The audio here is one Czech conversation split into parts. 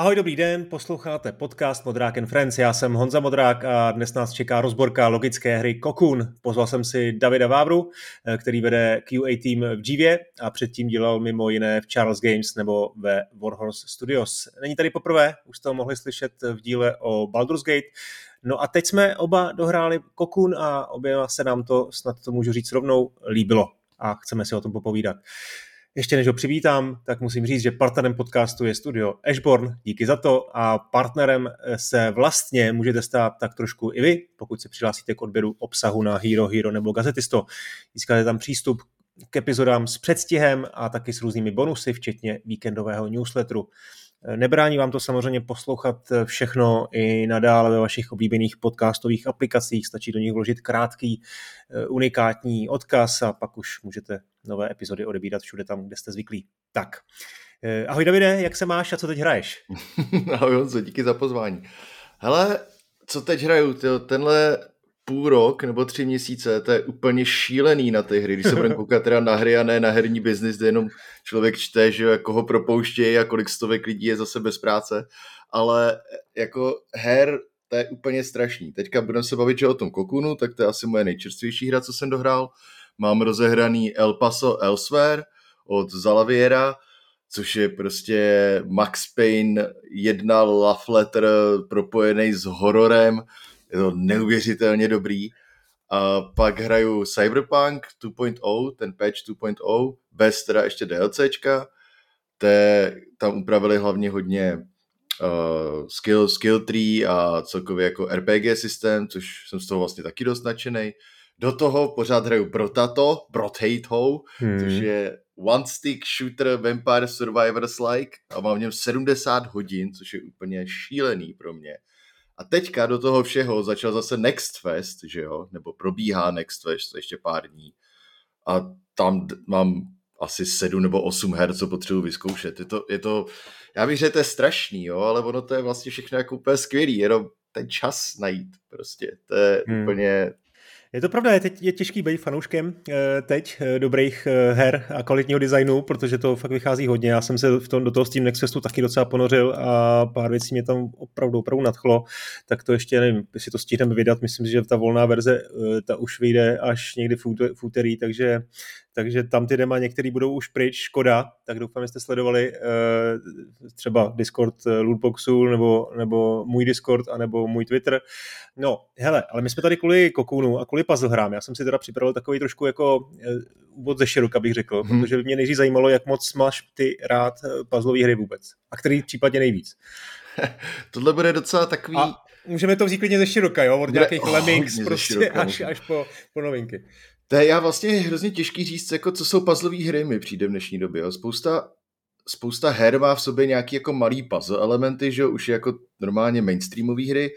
Ahoj, dobrý den, posloucháte podcast Modrák and Friends. Já jsem Honza Modrák a dnes nás čeká rozborka logické hry Kokun. Pozval jsem si Davida Vávru, eh, který vede QA tým v Givě a předtím dělal mimo jiné v Charles Games nebo ve Warhorse Studios. Není tady poprvé, už jste ho mohli slyšet v díle o Baldur's Gate. No a teď jsme oba dohráli Kokun a oběma se nám to, snad to můžu říct rovnou, líbilo a chceme si o tom popovídat. Ještě než ho přivítám, tak musím říct, že partnerem podcastu je studio Ashborn, díky za to a partnerem se vlastně můžete stát tak trošku i vy, pokud se přihlásíte k odběru obsahu na Hero Hero nebo Gazetisto. Získáte tam přístup k epizodám s předstihem a taky s různými bonusy, včetně víkendového newsletteru. Nebrání vám to samozřejmě poslouchat všechno i nadále ve vašich oblíbených podcastových aplikacích, stačí do nich vložit krátký eh, unikátní odkaz a pak už můžete nové epizody odebírat všude tam, kde jste zvyklí. Tak, eh, ahoj Davide, jak se máš a co teď hraješ? ahoj Honzo, díky za pozvání. Hele, co teď hraju? Tyjo, tenhle půl rok nebo tři měsíce, to je úplně šílený na ty hry, když se budeme koukat teda na hry a ne na herní biznis, kde jenom člověk čte, že jako ho propouštějí a kolik stovek lidí je zase bez práce, ale jako her to je úplně strašný. Teďka budeme se bavit že o tom Kokunu, tak to je asi moje nejčerstvější hra, co jsem dohrál. Mám rozehraný El Paso Elsewhere od Zalaviera, což je prostě Max Payne jedna love letter propojený s hororem, je to neuvěřitelně dobrý. A pak hraju Cyberpunk 2.0, ten patch 2.0, bez teda ještě DLCčka. Te, tam upravili hlavně hodně uh, skill, skill tree a celkově jako RPG systém, což jsem z toho vlastně taky dost nadšený. Do toho pořád hraju Brotato, Brotato, hmm. což je one stick shooter Vampire Survivors like a mám v něm 70 hodin, což je úplně šílený pro mě. A teďka do toho všeho začal zase Next Fest, že jo, nebo probíhá Next Fest ještě pár dní. A tam mám asi sedm nebo osm her, co potřebuji vyzkoušet. Je to, je to, já bych řekl, že to je strašný, jo, ale ono to je vlastně všechno jako úplně skvělý, jenom ten čas najít prostě. To je hmm. úplně, je to pravda, je, teď, je těžký být fanouškem eh, teď eh, dobrých eh, her a kvalitního designu, protože to fakt vychází hodně. Já jsem se v tom, do toho Steam Next Festu taky docela ponořil a pár věcí mě tam opravdu, opravdu nadchlo, tak to ještě nevím, jestli to stihneme vydat. Myslím si, že ta volná verze ta už vyjde až někdy v úterý, takže takže tam ty dema některý budou už pryč, škoda, tak doufám, že jste sledovali uh, třeba Discord uh, Lootboxu, nebo, nebo můj Discord, anebo můj Twitter. No, hele, ale my jsme tady kvůli Kokunu a kvůli puzzle hrám. Já jsem si teda připravil takový trošku jako uh, úvod ze široka, bych řekl, hmm. protože by mě nejdřív zajímalo, jak moc máš ty rád puzzleové hry vůbec. A který případně nejvíc. Tohle bude docela takový... A můžeme to vzít klidně ze široka, jo? Od nějakých oh, lemmings prostě až, až po, po novinky. To je já vlastně hrozně těžký říct, jako co jsou puzzlové hry mi přijde v dnešní době. Jo. Spousta, spousta her má v sobě nějaký jako malý puzzle elementy, že už je jako normálně mainstreamové hry,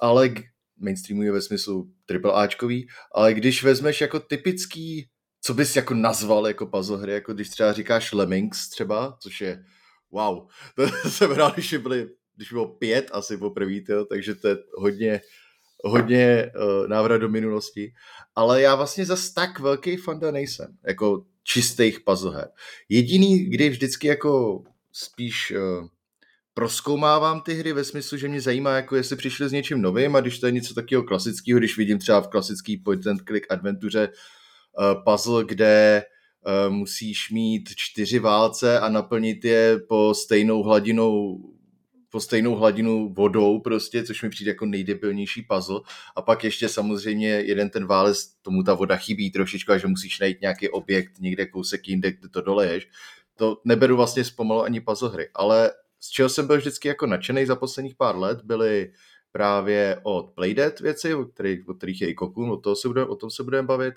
ale mainstreamový ve smyslu triple Ačkový, ale když vezmeš jako typický, co bys jako nazval jako puzzle hry, jako když třeba říkáš Lemmings třeba, což je wow, to jsem hrál, když byly když bylo pět asi poprvé, takže to je hodně, hodně uh, návrat do minulosti, ale já vlastně zas tak velký fanda nejsem, jako čistých puzzle her. Jediný, kdy vždycky jako spíš uh, proskoumávám ty hry ve smyslu, že mě zajímá, jako jestli přišli s něčím novým a když to je něco takového klasického, když vidím třeba v klasický point and click adventuře uh, puzzle, kde uh, musíš mít čtyři válce a naplnit je po stejnou hladinou po stejnou hladinu vodou prostě, což mi přijde jako nejdebilnější puzzle. A pak ještě samozřejmě jeden ten válec, tomu ta voda chybí trošičku a že musíš najít nějaký objekt někde kousek jinde, kde to doleješ. To neberu vlastně zpomalu ani puzzle hry, ale z čeho jsem byl vždycky jako nadšený za posledních pár let, byly právě od Playdead věci, o kterých, o kterých je i Kokun, o, toho se budeme, o tom se budeme bavit.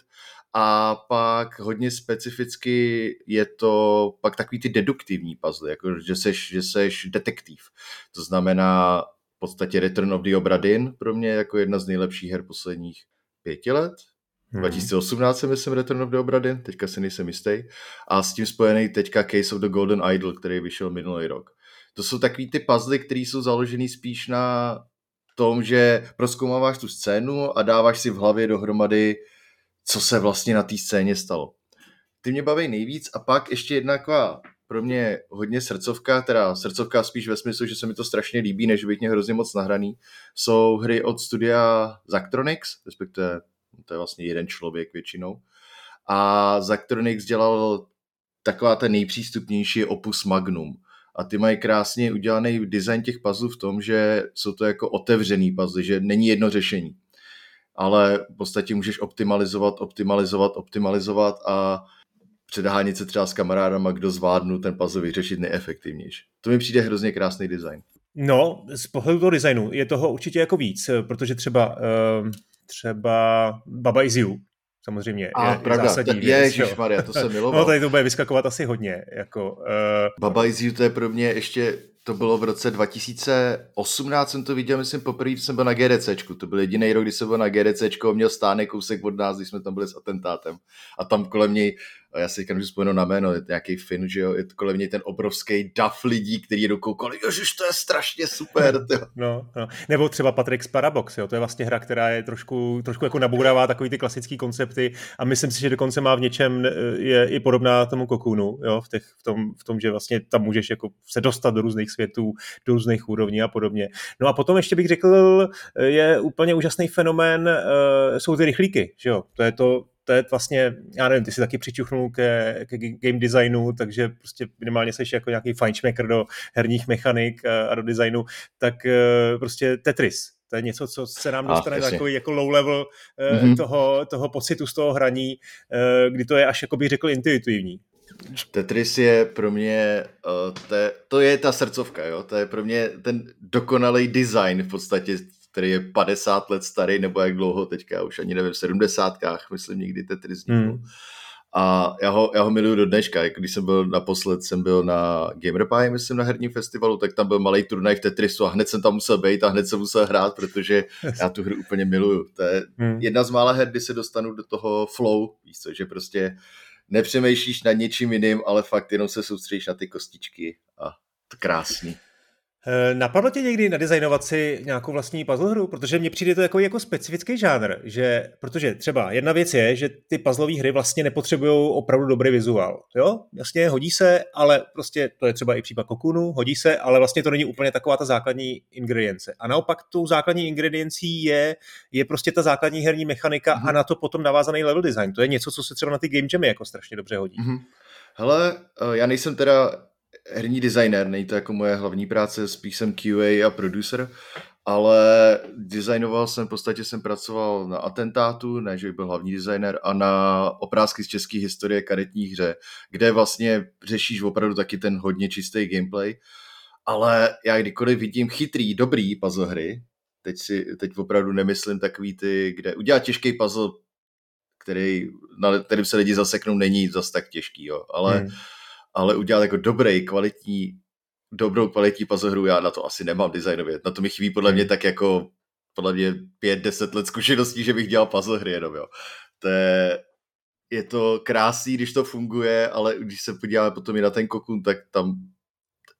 A pak hodně specificky je to pak takový ty deduktivní puzzle, jako že seš, že seš detektiv. To znamená v podstatě Return of the Obra Dinn pro mě jako jedna z nejlepších her posledních pěti let. Hmm. 2018 jsem myslím Return of the Obra Dinn, teďka si nejsem jistý. A s tím spojený teďka Case of the Golden Idol, který vyšel minulý rok. To jsou takový ty puzzle, které jsou založený spíš na tom, že proskoumáváš tu scénu a dáváš si v hlavě dohromady, co se vlastně na té scéně stalo. Ty mě baví nejvíc a pak ještě jedna taková pro mě hodně srdcovka, teda srdcovka spíš ve smyslu, že se mi to strašně líbí, než být mě hrozně moc nahraný, jsou hry od studia Zactronics, respektive to je vlastně jeden člověk většinou. A Zactronics dělal taková ta nejpřístupnější opus Magnum. A ty mají krásně udělaný design těch puzzlů v tom, že jsou to jako otevřený puzzle, že není jedno řešení. Ale v podstatě můžeš optimalizovat, optimalizovat, optimalizovat a předhánět se třeba s kamarádama, kdo zvládnu ten puzzle vyřešit nejefektivnější. To mi přijde hrozně krásný design. No, z pohledu toho designu je toho určitě jako víc, protože třeba, uh, třeba Baba Is You, samozřejmě a, je, pravda, zásadní je, věc. Maria, to jsem miloval. no, tady to bude vyskakovat asi hodně. Jako, uh... Baba Is You, to je pro mě ještě to bylo v roce 2018, jsem to viděl, myslím, poprvé jsem byl na GDCčku. To byl jediný rok, kdy jsem byl na a měl stánek kousek od nás, když jsme tam byli s atentátem. A tam kolem něj, já si říkám, že vzpomenu na jméno, je nějaký Fin, že jo, je to kolem něj ten obrovský dav lidí, který jedou koukali, ježiš, to je strašně super. No, no, Nebo třeba Patrick's Parabox, jo, to je vlastně hra, která je trošku, trošku jako nabourává takový ty klasické koncepty a myslím si, že dokonce má v něčem, je i podobná tomu kokunu, jo, v, těch, v, tom, v tom, že vlastně tam můžeš jako se dostat do různých světů, do různých úrovní a podobně. No a potom ještě bych řekl, je úplně úžasný fenomén, uh, jsou ty rychlíky, že jo? To je to, to je vlastně, já nevím, ty si taky přičuchnul ke, ke game designu, takže prostě minimálně jsi jako nějaký fajnšmekr do herních mechanik a do designu, tak uh, prostě Tetris, to je něco, co se nám dostane a, takový jako low level mm-hmm. toho, toho pocitu z toho hraní, kdy to je až, jako bych řekl, intuitivní. Tetris je pro mě, uh, to, je, to je ta srdcovka, jo? to je pro mě ten dokonalý design v podstatě, který je 50 let starý, nebo jak dlouho teďka, už ani nevím, v 70. myslím někdy Tetris vznikl. Hmm. A já ho, já ho miluju do dneška. Jako když jsem byl naposled, jsem byl na GamerPie, myslím, na herním festivalu, tak tam byl malý turnaj v Tetrisu a hned jsem tam musel být a hned jsem musel hrát, protože já tu hru úplně miluju. To je hmm. jedna z mála her, kdy se dostanu do toho flow, víš co, že prostě nepřemýšlíš na něčím jiným, ale fakt jenom se soustředíš na ty kostičky a to krásný. Eh, napadlo tě někdy nadizajnovat si nějakou vlastní puzzle hru? Protože mně přijde to jako, jako specifický žánr, že, protože třeba jedna věc je, že ty puzzlové hry vlastně nepotřebují opravdu dobrý vizuál. Jo? Jasně, hodí se, ale prostě to je třeba i případ Kokunu, hodí se, ale vlastně to není úplně taková ta základní ingredience. A naopak tou základní ingrediencí je, je prostě ta základní herní mechanika mm-hmm. a na to potom navázaný level design. To je něco, co se třeba na ty game jamy jako strašně dobře hodí. Mm-hmm. Hele, eh, já nejsem teda herní designer, není to jako moje hlavní práce, spíš jsem QA a producer, ale designoval jsem, v podstatě jsem pracoval na atentátu, ne, že bych byl hlavní designer, a na oprázky z české historie karetní hře, kde vlastně řešíš opravdu taky ten hodně čistý gameplay, ale já kdykoliv vidím chytrý, dobrý puzzle hry, teď si, teď opravdu nemyslím takový ty, kde udělat těžký puzzle, který, na kterým se lidi zaseknou, není zas tak těžký, jo, ale hmm ale udělat jako dobrý, kvalitní, dobrou kvalitní puzzle hru, já na to asi nemám designově. Na to mi chybí podle mě hmm. tak jako podle mě pět, deset let zkušeností, že bych dělal puzzle hry jenom, jo. To je, je to krásný, když to funguje, ale když se podíváme potom i na ten kokun, tak tam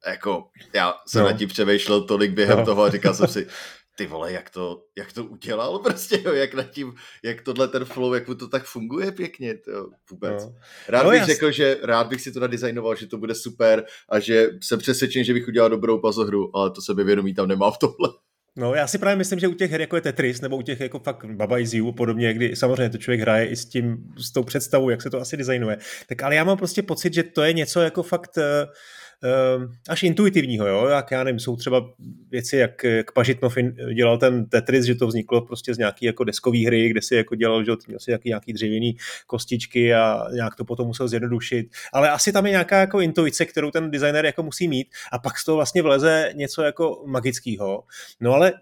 jako já jsem no. na tím přemýšlel tolik během no. toho a říkal jsem si, ty vole, jak to, jak to udělal prostě, jo, jak nad tím, jak tohle ten flow, jak mu to tak funguje pěkně, jo, vůbec. No. Rád no, bych jasný. řekl, že rád bych si to nadizajnoval, že to bude super a že jsem přesvědčen, že bych udělal dobrou pazohru, ale to sebevědomí tam nemá v tohle. No, já si právě myslím, že u těch her, jako je Tetris, nebo u těch jako fakt Baba is You podobně, kdy samozřejmě to člověk hraje i s tím, s tou představou, jak se to asi designuje, tak ale já mám prostě pocit, že to je něco jako fakt uh, až intuitivního, jo, jak já nevím, jsou třeba věci, jak, jak Pažitnov dělal ten Tetris, že to vzniklo prostě z nějaký jako deskový hry, kde si jako dělal, že měl si nějaký, nějaký dřevěný kostičky a nějak to potom musel zjednodušit, ale asi tam je nějaká jako intuice, kterou ten designer jako musí mít a pak z toho vlastně vleze něco jako magického. No ale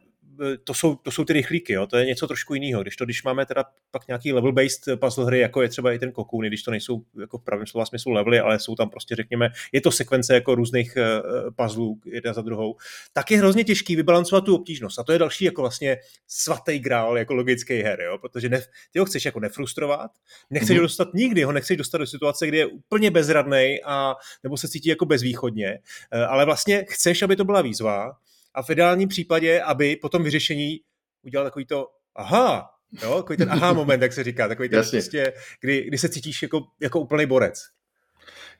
to jsou, to jsou ty rychlíky, jo? to je něco trošku jiného. Když to, když máme teda pak nějaký level-based puzzle hry, jako je třeba i ten Cocoon, když to nejsou jako v pravém slova smyslu levely, ale jsou tam prostě, řekněme, je to sekvence jako různých uh, puzzlů jedna za druhou, tak je hrozně těžký vybalancovat tu obtížnost. A to je další jako vlastně svatý grál jako logický her, jo? protože ne, ty ho chceš jako nefrustrovat, nechceš mm-hmm. ho dostat nikdy, ho nechceš dostat do situace, kdy je úplně bezradný a nebo se cítí jako bezvýchodně, uh, ale vlastně chceš, aby to byla výzva, a v ideálním případě, aby po tom vyřešení udělal takový to aha, jo, takový ten aha moment, jak se říká, takový ten prostě, kdy, kdy se cítíš jako, jako úplný borec.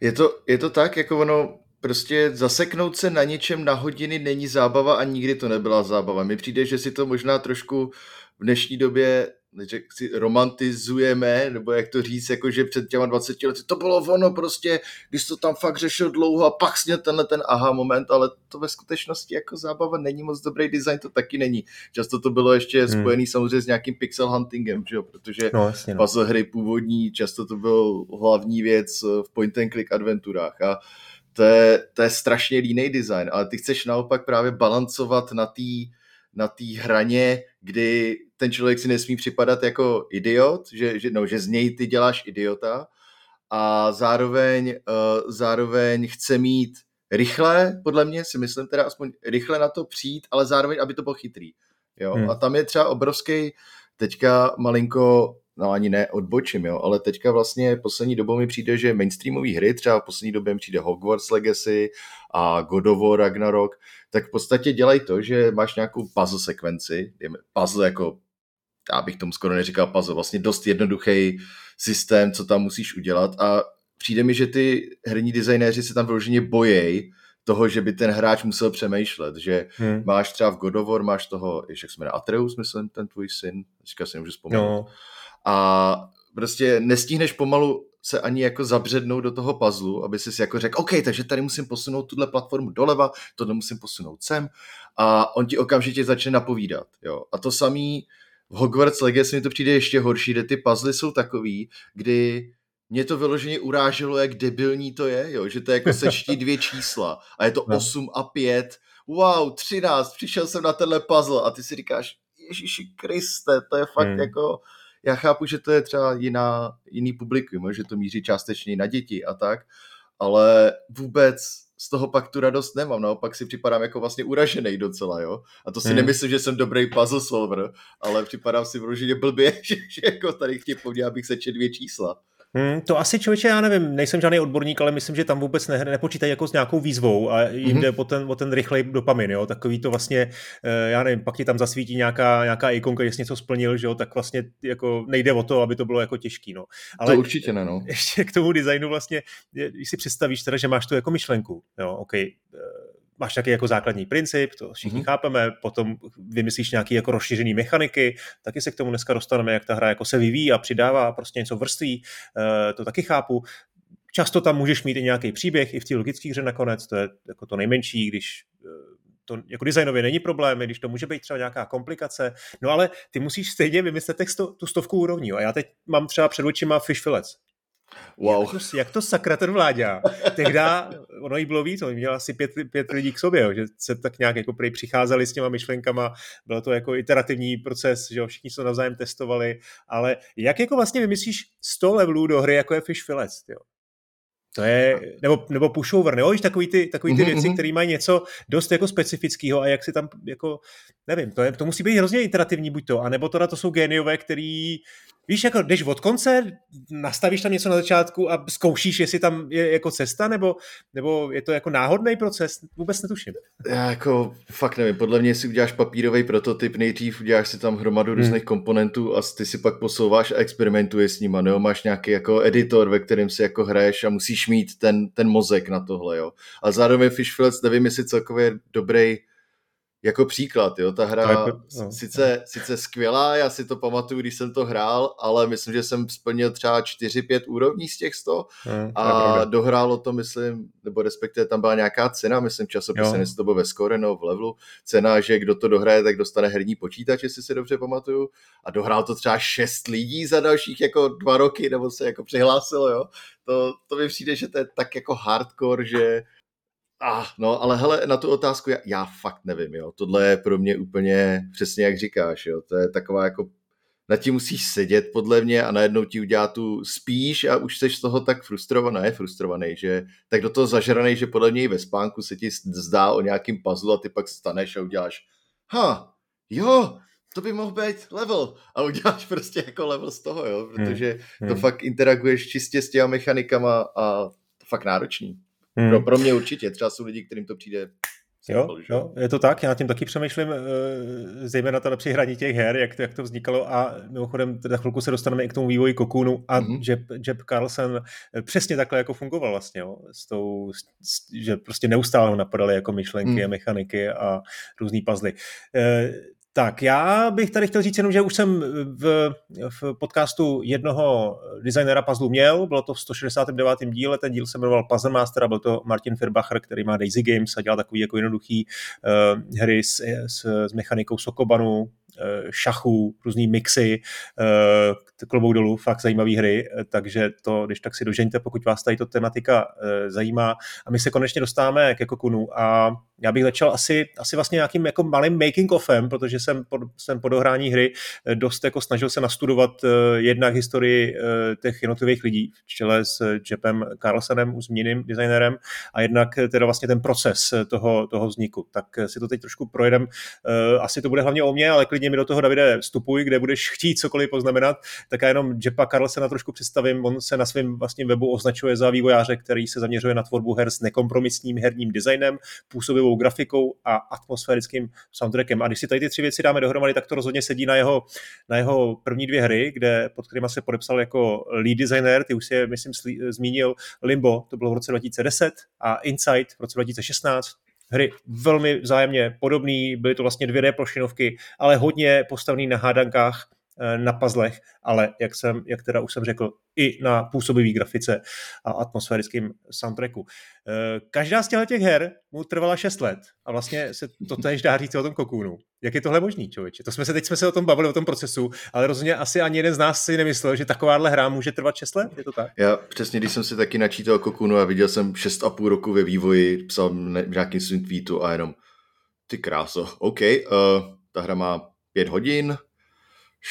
Je to, je to tak, jako ono, prostě zaseknout se na něčem na hodiny není zábava a nikdy to nebyla zábava. Mi přijde, že si to možná trošku v dnešní době neřek, si romantizujeme, nebo jak to říct, jako že před těma 20 lety to bylo ono prostě, když to tam fakt řešil dlouho a pak sněl tenhle ten aha moment, ale to ve skutečnosti jako zábava není moc dobrý design, to taky není. Často to bylo ještě hmm. spojený samozřejmě s nějakým pixel huntingem, že jo? protože no, jasně, no. puzzle hry původní, často to byl hlavní věc v point and click adventurách a to je, to je strašně líný design, ale ty chceš naopak právě balancovat na té na té hraně, kdy ten člověk si nesmí připadat jako idiot, že, že, no, že z něj ty děláš idiota a zároveň, uh, zároveň chce mít rychle, podle mě si myslím teda aspoň rychle na to přijít, ale zároveň, aby to bylo chytrý. Jo? Hmm. A tam je třeba obrovský, teďka malinko no ani ne odbočím, jo, ale teďka vlastně poslední dobou mi přijde, že mainstreamové hry, třeba v poslední době mi přijde Hogwarts Legacy a God of War Ragnarok, tak v podstatě dělají to, že máš nějakou puzzle sekvenci, puzzle jako, já bych tomu skoro neříkal puzzle, vlastně dost jednoduchý systém, co tam musíš udělat a přijde mi, že ty herní designéři se tam vyloženě bojejí toho, že by ten hráč musel přemýšlet, že hmm. máš třeba v God of War, máš toho, jak se jmenuje, Atreus, myslím, ten tvůj syn, teďka si nemůžu vzpomenout. No a prostě nestihneš pomalu se ani jako zabřednout do toho puzzlu, aby si jako řekl, OK, takže tady musím posunout tuhle platformu doleva, tohle musím posunout sem a on ti okamžitě začne napovídat. Jo. A to samý Hogwarts Legacy mi to přijde ještě horší, kde ty puzzle jsou takový, kdy mě to vyloženě uráželo, jak debilní to je, jo? že to je jako sečtí dvě čísla a je to 8 no. a 5, wow, 13, přišel jsem na tenhle puzzle a ty si říkáš, Ježíši Kriste, to je fakt hmm. jako já chápu, že to je třeba jiná, jiný publikum, že to míří částečně na děti a tak, ale vůbec z toho pak tu radost nemám, naopak si připadám jako vlastně uražený docela, jo. A to si hmm. nemyslím, že jsem dobrý puzzle solver, ale připadám si vloženě blbě, že, že jako tady chtěl podělat, abych sečet dvě čísla. Hmm, to asi člověče, já nevím, nejsem žádný odborník, ale myslím, že tam vůbec ne, nepočítají jako s nějakou výzvou a jim mm-hmm. jde o ten, o ten rychlej dopamin, jo, takový to vlastně, eh, já nevím, pak ti tam zasvítí nějaká, nějaká ikonka, jestli něco splnil, že jo, tak vlastně jako nejde o to, aby to bylo jako těžký, no. Ale to určitě ne, no. Ještě k tomu designu vlastně, když si představíš teda, že máš tu jako myšlenku, jo, OK, eh, máš nějaký jako základní princip, to všichni mm-hmm. chápeme, potom vymyslíš nějaký jako rozšířený mechaniky, taky se k tomu dneska dostaneme, jak ta hra jako se vyvíjí a přidává prostě něco vrství, eh, to taky chápu. Často tam můžeš mít i nějaký příběh, i v té logické hře nakonec, to je jako to nejmenší, když eh, to jako designově není problém, když to může být třeba nějaká komplikace, no ale ty musíš stejně vymyslet sto, tu stovku úrovní. A já teď mám třeba před očima Fish Fillets, Wow. Jak to, jak to sakra ten vláďa? Tehda, ono jí bylo víc, on měl asi pět, pět lidí k sobě, jo, že se tak nějak jako přicházeli s těma myšlenkama, bylo to jako iterativní proces, že jo, všichni se navzájem testovali, ale jak jako vlastně vymyslíš 100 levelů do hry, jako je Fish Fillets, jo? To je, nebo, nebo pushover, nebo takový ty, takový ty mm-hmm. věci, které mají něco dost jako specifického a jak si tam jako, nevím, to, je, to musí být hrozně iterativní buď to, anebo teda to jsou géniové, který Víš, jako jdeš od konce, nastavíš tam něco na začátku a zkoušíš, jestli tam je jako cesta, nebo, nebo je to jako náhodný proces, vůbec netuším. Já jako fakt nevím, podle mě si uděláš papírový prototyp, nejdřív uděláš si tam hromadu hmm. různých komponentů a ty si pak posouváš a experimentuješ s nima, nebo máš nějaký jako editor, ve kterém si jako hraješ a musíš mít ten, ten mozek na tohle, jo. A zároveň Fishfillets, nevím, jestli celkově dobrý jako příklad, jo, ta hra no, sice, sice skvělá, já si to pamatuju, když jsem to hrál, ale myslím, že jsem splnil třeba 4-5 úrovní z těch 100 hmm, a to dohrálo to, myslím, nebo respektive tam byla nějaká cena, myslím časopisem, jestli to bylo ve score nebo v levelu, cena, že kdo to dohraje, tak dostane herní počítač, jestli si dobře pamatuju. A dohrál to třeba 6 lidí za dalších jako dva roky, nebo se jako přihlásilo, jo, to, to mi přijde, že to je tak jako hardcore, že Ah, no, ale hele, na tu otázku já, já fakt nevím, jo. Tohle je pro mě úplně přesně jak říkáš, jo. To je taková jako, na tím musíš sedět podle mě a najednou ti udělá tu spíš a už jsi z toho tak frustrovaný, frustrovaný, že tak do toho zažraný, že podle mě i ve spánku se ti zdá o nějakým puzzle a ty pak staneš a uděláš, ha, jo, to by mohl být level a uděláš prostě jako level z toho, jo, protože hmm. to hmm. fakt interaguješ čistě s těma mechanikama a to fakt náročný. Hmm. Pro, pro mě určitě, třeba jsou lidi, kterým to přijde Jo, jo, je to tak, já tím taky přemýšlím, eh, zejména teda při hraní těch her, jak to, jak to vznikalo a mimochodem teda chvilku se dostaneme i k tomu vývoji Kokunu a mm-hmm. Jeb, Jeb Carlsen eh, přesně takhle jako fungoval vlastně, jo, s tou, s, že prostě neustále ho napadaly jako myšlenky mm. a mechaniky a různý puzzly. Tak, já bych tady chtěl říct jenom, že už jsem v, v podcastu jednoho designera puzzle měl, bylo to v 169. díle, ten díl se jmenoval Puzzle Master a byl to Martin Firbacher, který má Daisy Games a dělal takový jako jednoduchý uh, hry s, s, s mechanikou Sokobanu, Eh, šachů, různý mixy, eh, klobou dolů, fakt zajímavé hry, eh, takže to, když tak si dožeňte, pokud vás tady to tematika zajímá. A my se konečně dostáváme ke Kokunu a já bych začal asi, asi vlastně nějakým jako malým making offem, protože jsem po, jsem po dohrání hry dost jako snažil se nastudovat jednak historii těch jednotlivých lidí v čele s Jepem Carlsenem, zmíněným designerem, a jednak teda vlastně ten proces toho, toho vzniku. Tak si to teď trošku projedem. Asi to bude hlavně o mě, ale klidně klidně mi do toho, Davide, vstupuj, kde budeš chtít cokoliv poznamenat, tak já jenom Jepa Carlsena trošku představím. On se na svém vlastně webu označuje za vývojáře, který se zaměřuje na tvorbu her s nekompromisním herním designem, působivou grafikou a atmosférickým soundtrackem. A když si tady ty tři věci dáme dohromady, tak to rozhodně sedí na jeho, na jeho první dvě hry, kde pod kterýma se podepsal jako lead designer, ty už si je, myslím, zmínil Limbo, to bylo v roce 2010 a Insight v roce 2016, hry velmi vzájemně podobný, byly to vlastně dvě d plošinovky, ale hodně postavný na hádankách, na puzzlech, ale jak, jsem, jak teda už jsem řekl, i na působivý grafice a atmosférickém soundtracku. Eh, každá z těch her mu trvala 6 let a vlastně se to tež dá říct o tom kokůnu. Jak je tohle možný, člověče? To jsme se, teď jsme se o tom bavili, o tom procesu, ale rozhodně asi ani jeden z nás si nemyslel, že takováhle hra může trvat 6 let? Je to tak? Já přesně, když jsem si taky načítal kokůnu a viděl jsem 6,5 roku ve vývoji, psal v nějakým svým tweetu a jenom ty kráso, OK, uh, ta hra má 5 hodin,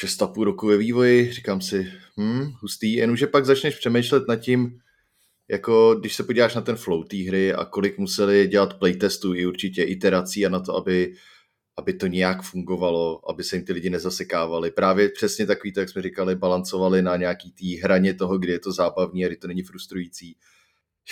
6,5 roku ve vývoji, říkám si, hm, hustý, jenomže pak začneš přemýšlet nad tím, jako když se podíváš na ten flow té hry a kolik museli dělat playtestů i určitě iterací a na to, aby, aby to nějak fungovalo, aby se jim ty lidi nezasekávali. Právě přesně takový, tak jsme říkali, balancovali na nějaký té hraně toho, kdy je to zábavný a kdy to není frustrující.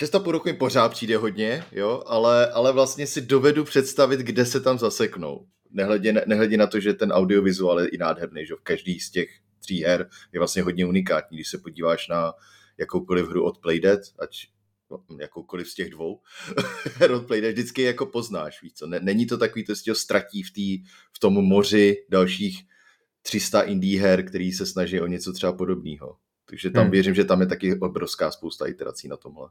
6,5 roku mi pořád přijde hodně, jo, ale, ale vlastně si dovedu představit, kde se tam zaseknou. Nehledě, nehledě na to, že ten audiovizuál je i nádherný, že v každý z těch tří her je vlastně hodně unikátní, když se podíváš na jakoukoliv hru od Playdead, ať no, jakoukoliv z těch dvou her od Playdead, vždycky jako poznáš, víc co? Není to takový, to si ho ztratí v, tý, v tom moři dalších 300 indie her, který se snaží o něco třeba podobného. Takže tam hmm. věřím, že tam je taky obrovská spousta iterací na tomhle.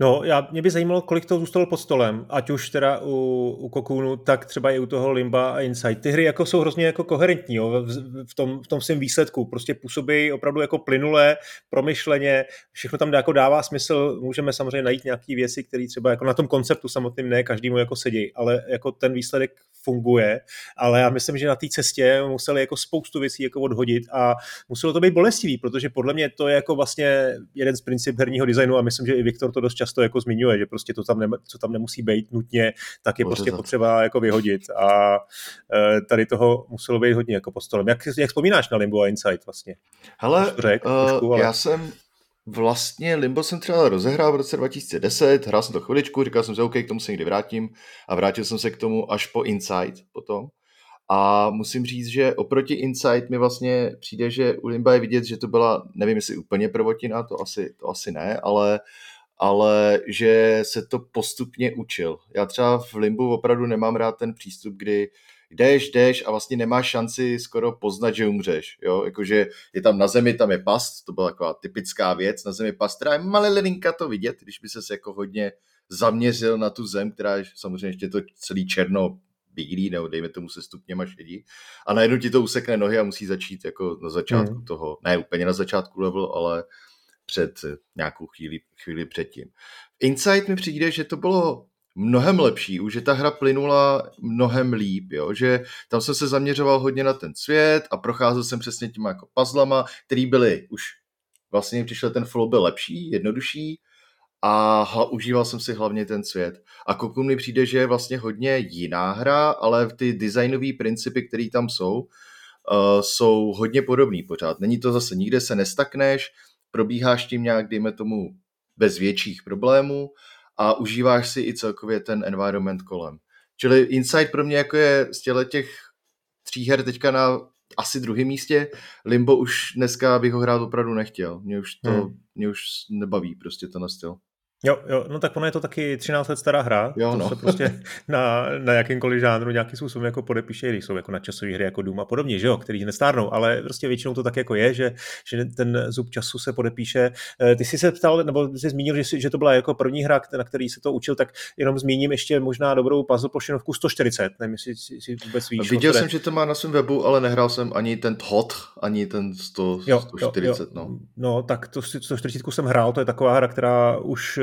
No, já, mě by zajímalo, kolik to zůstalo pod stolem, ať už teda u, u Kokunu, tak třeba i u toho Limba a Insight. Ty hry jako jsou hrozně jako koherentní jo, v, v, tom, v tom svém výsledku. Prostě působí opravdu jako plynulé, promyšleně, všechno tam jako dává smysl. Můžeme samozřejmě najít nějaké věci, které třeba jako na tom konceptu samotným ne každému jako sedí, ale jako ten výsledek funguje, ale já myslím, že na té cestě museli jako spoustu věcí jako odhodit a muselo to být bolestivý, protože podle mě to je jako vlastně jeden z princip herního designu a myslím, že i Viktor to dost často jako zmiňuje, že prostě to tam, ne, co tam nemusí být nutně, tak je Bože prostě potřeba jako vyhodit a e, tady toho muselo být hodně jako pod stolem. Jak, jak vzpomínáš na Limbo a Insight vlastně? Hele, řek, uh, trošku, ale... já jsem vlastně Limbo jsem třeba rozehrál v roce 2010, hrál jsem to chviličku, říkal jsem si, OK, k tomu se někdy vrátím a vrátil jsem se k tomu až po Insight potom. A musím říct, že oproti Insight mi vlastně přijde, že u Limba je vidět, že to byla, nevím jestli úplně prvotina, to asi, to asi ne, ale ale že se to postupně učil. Já třeba v Limbu opravdu nemám rád ten přístup, kdy jdeš, jdeš a vlastně nemáš šanci skoro poznat, že umřeš. Jo? Jakože je tam na zemi, tam je past, to byla taková typická věc, na zemi past, která je malilinka to vidět, když by se jako hodně zaměřil na tu zem, která je samozřejmě ještě to celý černo bílý, nebo dejme tomu se stupněma šedí. A najednou ti to usekne nohy a musí začít jako na začátku mm. toho, ne úplně na začátku level, ale před nějakou chvíli, chvíli předtím. Insight mi přijde, že to bylo mnohem lepší, už že ta hra plynula mnohem líp, jo? že tam jsem se zaměřoval hodně na ten svět a procházel jsem přesně těma jako puzzlama, který byly už vlastně přišel ten flow byl lepší, jednodušší a užíval jsem si hlavně ten svět. A Cocoon mi přijde, že je vlastně hodně jiná hra, ale ty designové principy, které tam jsou, uh, jsou hodně podobný pořád. Není to zase, nikde se nestakneš, probíháš tím nějak, dejme tomu, bez větších problémů a užíváš si i celkově ten environment kolem. Čili Inside pro mě jako je z těch tří her teďka na asi druhém místě. Limbo už dneska bych ho hrát opravdu nechtěl. Mě už to, hmm. mě už nebaví prostě ten styl. Jo, jo, no tak ono je to taky 13 let stará hra, jo, to no. se prostě na, na jakýmkoliv žánru nějakým způsobem jako podepíše, když jsou jako na časové hry jako Doom a podobně, že jo, který nestárnou, ale prostě většinou to tak jako je, že, že ten zub času se podepíše. Eh, ty jsi se ptal, nebo jsi zmínil, že, jsi, že to byla jako první hra, na který se to učil, tak jenom zmíním ještě možná dobrou puzzle plošinovku 140, nevím, jestli si vůbec víš. Viděl jsem, že to má na svém webu, ale nehrál jsem ani ten hot, ani ten 100, jo, 140, jo, jo. no. No, tak to 140 jsem hrál, to je taková hra, která už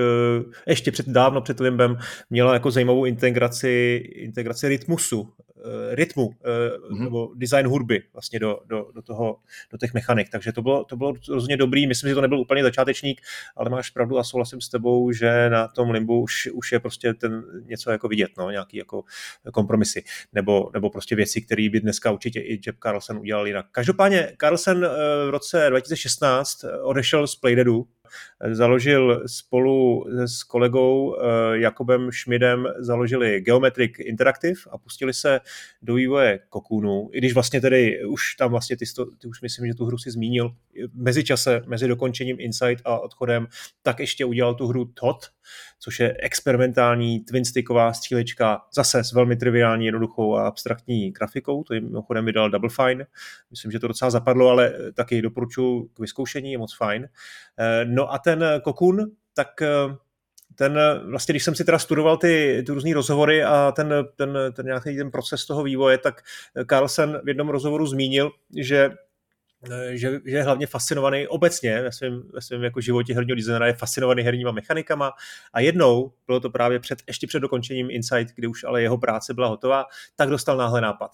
ještě před, dávno před Limbem měla jako zajímavou integraci, integraci rytmusu, eh, rytmu mm-hmm. nebo design hudby vlastně do, do, do, toho, do těch mechanik. Takže to bylo, to bylo rozhodně dobrý. Myslím, že to nebyl úplně začátečník, ale máš pravdu a souhlasím s tebou, že na tom Limbu už, už je prostě ten něco jako vidět, no, nějaký jako kompromisy nebo, nebo prostě věci, které by dneska určitě i Jeb Carlson udělal jinak. Každopádně Carlson v roce 2016 odešel z Playdeadu, založil spolu s kolegou eh, Jakobem Schmidem založili Geometric Interactive a pustili se do vývoje Kokunu, i když vlastně tedy už tam vlastně ty, ty už myslím, že tu hru si zmínil, mezi čase, mezi dokončením Insight a odchodem, tak ještě udělal tu hru Tot, což je experimentální twinsticková střílečka, zase s velmi triviální, jednoduchou a abstraktní grafikou, to jim mimochodem vydal Double Fine, myslím, že to docela zapadlo, ale taky doporučuji k vyzkoušení, je moc fajn. Eh, no a ten Kokun, tak eh, ten, vlastně když jsem si teda studoval ty, ty různý rozhovory a ten, ten, ten nějaký ten proces toho vývoje, tak Carlsen v jednom rozhovoru zmínil, že Eh, že, že je hlavně fascinovaný obecně ve svém, ve svém jako životě herního designera, je fascinovaný herníma mechanikama a jednou, bylo to právě před, ještě před dokončením Insight, kdy už ale jeho práce byla hotová, tak dostal náhle nápad.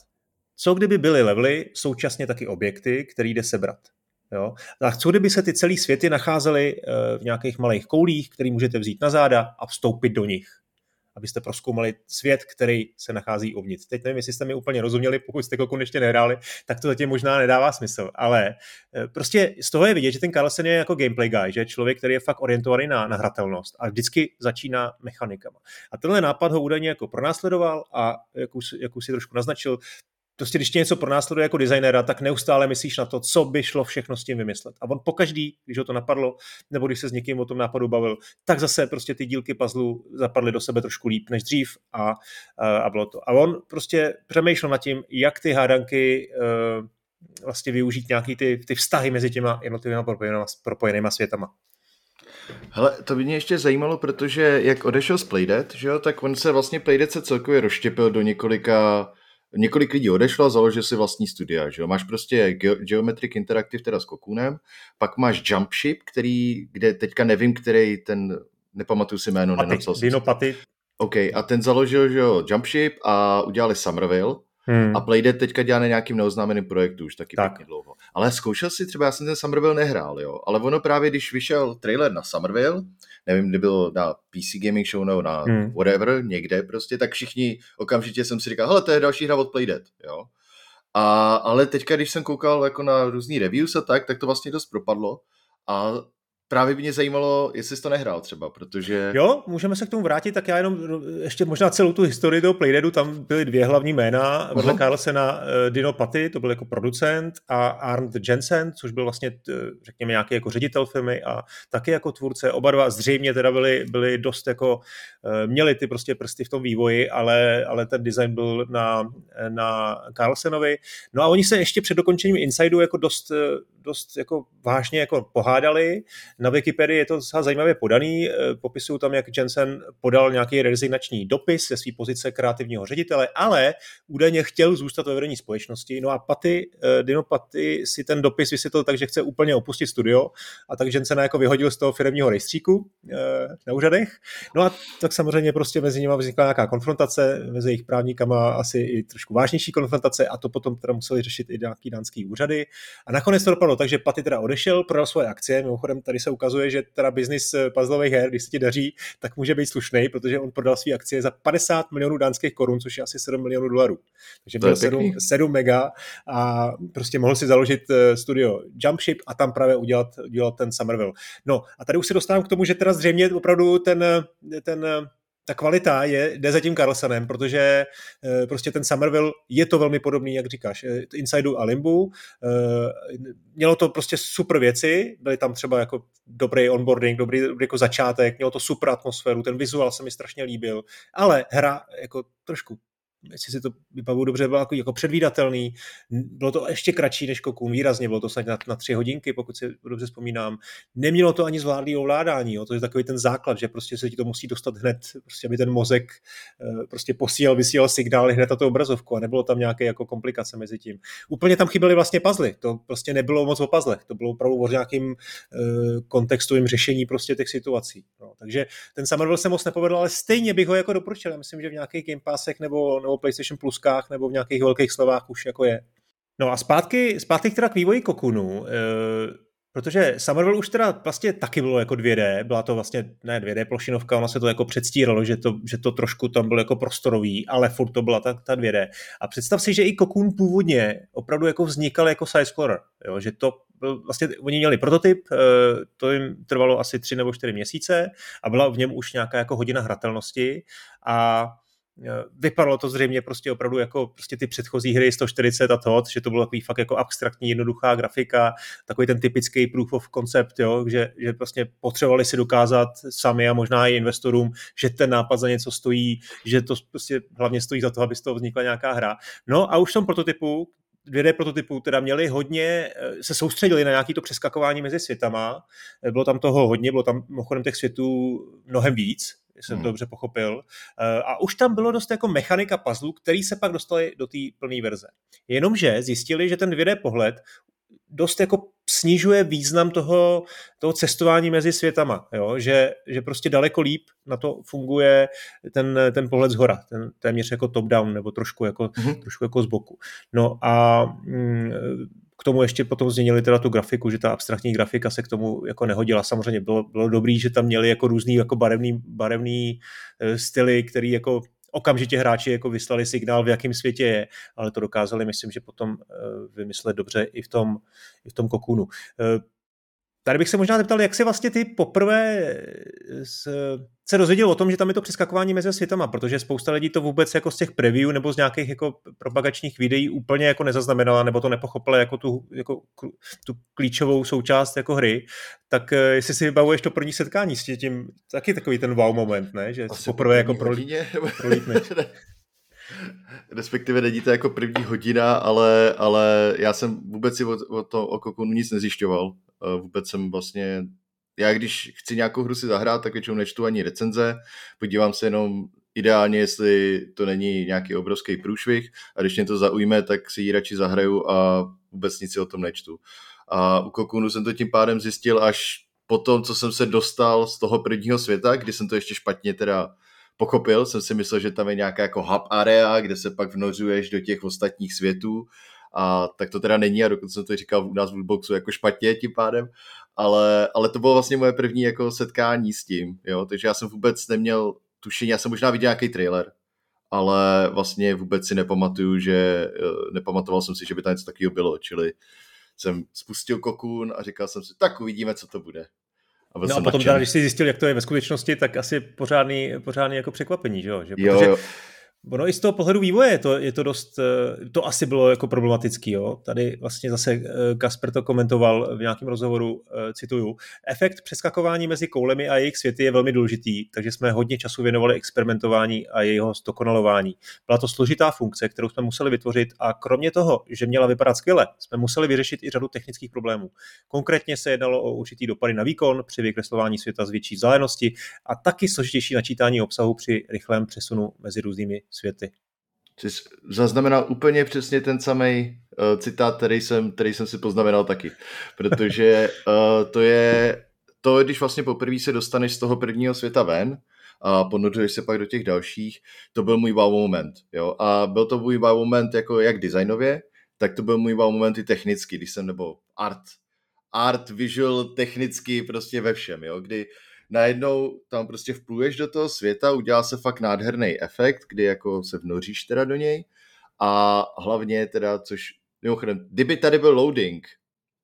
Co kdyby byly levely současně taky objekty, který jde sebrat? Jo? A co kdyby se ty celé světy nacházely eh, v nějakých malých koulích, který můžete vzít na záda a vstoupit do nich? Abyste proskoumali svět, který se nachází uvnitř. Teď nevím, jestli jste mi úplně rozuměli, pokud jste Kokun ještě nehráli, tak to zatím možná nedává smysl, ale eh, prostě z toho je vidět, že ten Carlsen je jako gameplay guy, že člověk, který je fakt orientovaný na, na hratelnost a vždycky začíná mechanikama. A tenhle nápad ho údajně jako pronásledoval a jak už, jak už si trošku naznačil, prostě když tě něco pronásleduje jako designera, tak neustále myslíš na to, co by šlo všechno s tím vymyslet. A on pokaždý, když ho to napadlo, nebo když se s někým o tom nápadu bavil, tak zase prostě ty dílky puzzle zapadly do sebe trošku líp než dřív a, a, bylo to. A on prostě přemýšlel nad tím, jak ty hádanky uh, vlastně využít nějaký ty, ty vztahy mezi těma jednotlivými propojenýma, propojenýma světama. Hele, to by mě ještě zajímalo, protože jak odešel z Playdead, že jo, tak on se vlastně Playdead se celkově rozštěpil do několika několik lidí odešlo, založil si vlastní studia, že jo? Máš prostě Ge- Geometric Interactive teda s Kokunem, pak máš Jumpship, který, kde teďka nevím, který ten, nepamatuju si jméno, nenapsal jsem. Dinopaty. OK, a ten založil, že jo, Jumpship a udělali Somerville, Hmm. A Playdead teďka dělá na nějakým neoznámeným projektu už taky tak. pěkně dlouho. Ale zkoušel si třeba, já jsem ten Somerville nehrál, jo, ale ono právě, když vyšel trailer na Somerville, nevím, kdy bylo na PC Gaming Show nebo na hmm. whatever, někde prostě, tak všichni okamžitě jsem si říkal, hele, to je další hra od Playdead, jo. A, ale teďka, když jsem koukal jako na různý reviews a tak, tak to vlastně dost propadlo. A právě by mě zajímalo, jestli jsi to nehrál třeba, protože... Jo, můžeme se k tomu vrátit, tak já jenom ještě možná celou tu historii toho Playdeadu, tam byly dvě hlavní jména, uh-huh. vedle Carlsena uh, Dino Paty, to byl jako producent, a Arndt Jensen, což byl vlastně, řekněme, nějaký jako ředitel firmy a taky jako tvůrce. Oba dva zřejmě teda byli, byli dost jako, měli ty prostě prsty v tom vývoji, ale, ale ten design byl na, na Carlsenovi. No a oni se ještě před dokončením Insideu jako dost, dost jako vážně jako pohádali, na Wikipedii je to docela zajímavě podaný, eh, popisují tam, jak Jensen podal nějaký rezignační dopis ze své pozice kreativního ředitele, ale údajně chtěl zůstat ve vedení společnosti. No a Paty, eh, Dino Paty si ten dopis vysvětlil tak, že chce úplně opustit studio a tak Jensena jako vyhodil z toho firmního rejstříku eh, na úřadech. No a tak samozřejmě prostě mezi nimi vznikla nějaká konfrontace, mezi jejich právníkama asi i trošku vážnější konfrontace a to potom teda museli řešit i nějaký dánský úřady. A nakonec to dopadlo tak, že Paty teda odešel, prodal svoje akcie, mimochodem tady se ukazuje, že teda biznis eh, puzzlových her, když se ti daří, tak může být slušný, protože on prodal své akcie za 50 milionů dánských korun, což je asi 7 milionů dolarů. Takže měl 7, 7 mega a prostě mohl si založit eh, studio Jumpship a tam právě udělat, udělat ten Somerville. No a tady už se dostávám k tomu, že teda zřejmě opravdu ten, ten ta kvalita je, jde za tím Carlsonem, protože uh, prostě ten Somerville je to velmi podobný, jak říkáš, uh, Insideu a Limbu. Uh, mělo to prostě super věci, byly tam třeba jako dobrý onboarding, dobrý, dobrý jako začátek, mělo to super atmosféru, ten vizuál se mi strašně líbil, ale hra jako trošku jestli si to vybavuju dobře, bylo jako, jako předvídatelný. Bylo to ještě kratší než Kokun, výrazně, bylo to snad na, na tři hodinky, pokud si dobře vzpomínám. Nemělo to ani zvládlý ovládání, jo. to je takový ten základ, že prostě se ti to musí dostat hned, prostě aby ten mozek eh, prostě posílal, vysílal signály hned na tu obrazovku a nebylo tam nějaké jako komplikace mezi tím. Úplně tam chyběly vlastně puzzle, to prostě nebylo moc o puzzlech, to bylo opravdu o nějakým uh, kontextovým řešení prostě těch situací. No. Takže ten Summerville se moc nepovedl, ale stejně bych ho jako doporučil. Já myslím, že v nějakých Game Passech nebo, nebo PlayStation Pluskách nebo v nějakých velkých slovách už jako je. No a zpátky, zpátky teda k vývoji Kokunu, e, protože Summerville už teda vlastně taky bylo jako 2D, byla to vlastně ne 2D plošinovka, ona se to jako předstíralo, že to, že to trošku tam bylo jako prostorový, ale furt to byla ta, ta 2D. A představ si, že i Kokun původně opravdu jako vznikal jako side-scroller, jo, že to vlastně oni měli prototyp, eh, to jim trvalo asi tři nebo čtyři měsíce a byla v něm už nějaká jako hodina hratelnosti a vypadalo to zřejmě prostě opravdu jako prostě ty předchozí hry 140 a to, že to bylo takový fakt jako abstraktní, jednoduchá grafika, takový ten typický proof of concept, jo, že, že prostě potřebovali si dokázat sami a možná i investorům, že ten nápad za něco stojí, že to prostě hlavně stojí za to, aby z toho vznikla nějaká hra. No a už v tom prototypu, 2D prototypů teda měli hodně, eh, se soustředili na nějaký to přeskakování mezi světama. Eh, bylo tam toho hodně, bylo tam mimochodem těch světů mnohem víc, jsem hmm. to dobře pochopil. Eh, a už tam bylo dost jako mechanika puzzle, který se pak dostali do té plné verze. Jenomže zjistili, že ten 2D pohled dost jako snižuje význam toho, toho cestování mezi světama, jo? Že, že prostě daleko líp na to funguje ten, ten pohled z hora, ten téměř jako top-down nebo trošku jako, mm-hmm. trošku jako z boku. No a mm, k tomu ještě potom změnili teda tu grafiku, že ta abstraktní grafika se k tomu jako nehodila. Samozřejmě bylo, bylo dobrý, že tam měli jako různý jako barevný, barevný eh, styly, který jako okamžitě hráči jako vyslali signál, v jakém světě je, ale to dokázali, myslím, že potom eh, vymyslet dobře i v tom, i v tom kokunu. Eh, Tady bych se možná zeptal, jak si vlastně ty poprvé s, se dozvěděl o tom, že tam je to přeskakování mezi světama, protože spousta lidí to vůbec jako z těch preview nebo z nějakých jako propagačních videí úplně jako nezaznamenala nebo to nepochopila jako tu, jako tu klíčovou součást jako hry, tak eh, jestli si vybavuješ to první setkání s tím, taky takový ten wow moment, ne? že Asi poprvé jako prolí, prolítneš. Respektive není to jako první hodina, ale, ale já jsem vůbec si o, o to o Kokunu nic nezjišťoval. Eh, vůbec jsem vlastně, já když chci nějakou hru si zahrát, tak většinou nečtu ani recenze, podívám se jenom ideálně, jestli to není nějaký obrovský průšvih. A když mě to zaujme, tak si ji radši zahraju a vůbec nic si o tom nečtu. A u Kokunu jsem to tím pádem zjistil až po tom, co jsem se dostal z toho prvního světa, kdy jsem to ještě špatně teda pochopil, jsem si myslel, že tam je nějaká jako hub area, kde se pak vnořuješ do těch ostatních světů a tak to teda není a dokonce jsem to říkal u nás v Lootboxu jako špatně tím pádem, ale, ale to bylo vlastně moje první jako setkání s tím, jo, takže já jsem vůbec neměl tušení, já jsem možná viděl nějaký trailer, ale vlastně vůbec si nepamatuju, že eh, nepamatoval jsem si, že by tam něco takového bylo, čili jsem spustil kokun a říkal jsem si, tak uvidíme, co to bude. A no a potom, teda, když jsi zjistil, jak to je ve skutečnosti, tak asi pořádný, pořádný jako překvapení, že jo? Že, jo, protože jo. Ono i z toho pohledu vývoje to, je to dost, eh, to asi bylo jako problematický, jo. Tady vlastně zase eh, Kasper to komentoval v nějakém rozhovoru, eh, cituju, efekt přeskakování mezi koulemi a jejich světy je velmi důležitý, takže jsme hodně času věnovali experimentování a jeho zdokonalování. Byla to složitá funkce, kterou jsme museli vytvořit a kromě toho, že měla vypadat skvěle, jsme museli vyřešit i řadu technických problémů. Konkrétně se jednalo o určitý dopady na výkon při vykreslování světa z větší vzdálenosti a taky složitější načítání obsahu při rychlém přesunu mezi různými světy. Jsi zaznamenal úplně přesně ten samý uh, citát, který jsem, který jsem si poznamenal taky. Protože uh, to je to, když vlastně poprvé se dostaneš z toho prvního světa ven a ponořuješ se pak do těch dalších, to byl můj wow moment. Jo? A byl to můj wow moment jako jak designově, tak to byl můj wow moment i technicky, když jsem, nebo art, art, visual, technicky, prostě ve všem, jo? kdy uh, najednou tam prostě vpluješ do toho světa, udělá se fakt nádherný efekt, kdy jako se vnoříš teda do něj a hlavně teda, což mimochodem, kdyby tady byl loading,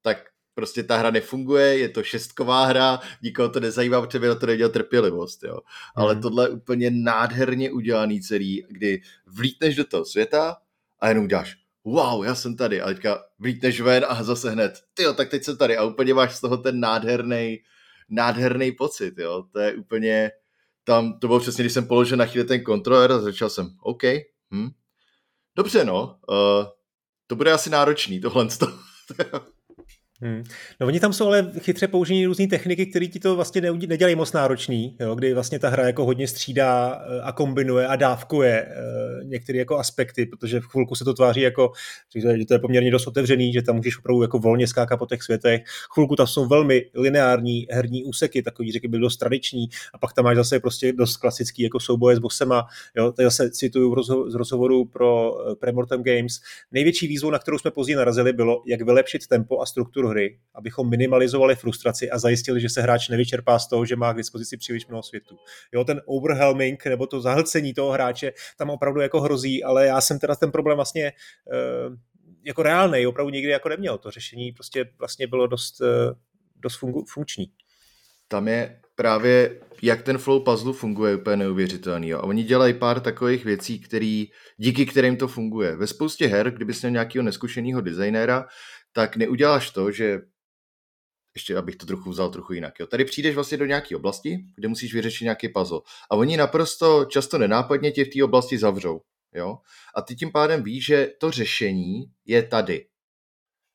tak prostě ta hra nefunguje, je to šestková hra, nikoho to nezajímá, protože by na to nedělal trpělivost, jo. Ale mm. tohle je úplně nádherně udělaný celý, kdy vlítneš do toho světa a jenom uděláš wow, já jsem tady. A teďka vlítneš ven a zase hned, jo, tak teď jsem tady. A úplně máš z toho ten nádherný, nádherný pocit, jo. To je úplně, tam, to bylo přesně, když jsem položil na chvíli ten kontroler a začal jsem, OK, hm. Dobře, no, uh, to bude asi náročný, tohle. Hmm. No oni tam jsou ale chytře použení různé techniky, které ti to vlastně nedělají moc náročný, jo? kdy vlastně ta hra jako hodně střídá eh, a kombinuje a dávkuje uh, některé jako aspekty, protože v chvilku se to tváří jako, že to je poměrně dost otevřený, že tam můžeš opravdu jako volně skákat po těch světech. Chvilku tam jsou velmi lineární herní úseky, takový, řekl byl dost tradiční, a pak tam máš zase prostě dost klasický jako souboje s bossema. Jo? To zase cituju z rozhovoru pro eh, Premortem Games. Největší výzvou, na kterou jsme později narazili, bylo, jak vylepšit tempo a strukturu hry, abychom minimalizovali frustraci a zajistili, že se hráč nevyčerpá z toho, že má k dispozici příliš mnoho světů. Jo, ten overwhelming nebo to zahlcení toho hráče tam opravdu jako hrozí, ale já jsem teda ten problém vlastně uh, jako reálný, opravdu nikdy jako neměl. To řešení prostě vlastně bylo dost, uh, dost fungu, funkční. Tam je právě, jak ten flow puzzle funguje, úplně neuvěřitelný. A oni dělají pár takových věcí, který, díky kterým to funguje. Ve spoustě her, kdyby měl nějakého neskušeného designéra, tak neuděláš to, že ještě abych to trochu vzal trochu jinak. Jo. Tady přijdeš vlastně do nějaké oblasti, kde musíš vyřešit nějaký puzzle. A oni naprosto často nenápadně tě v té oblasti zavřou. Jo? A ty tím pádem víš, že to řešení je tady.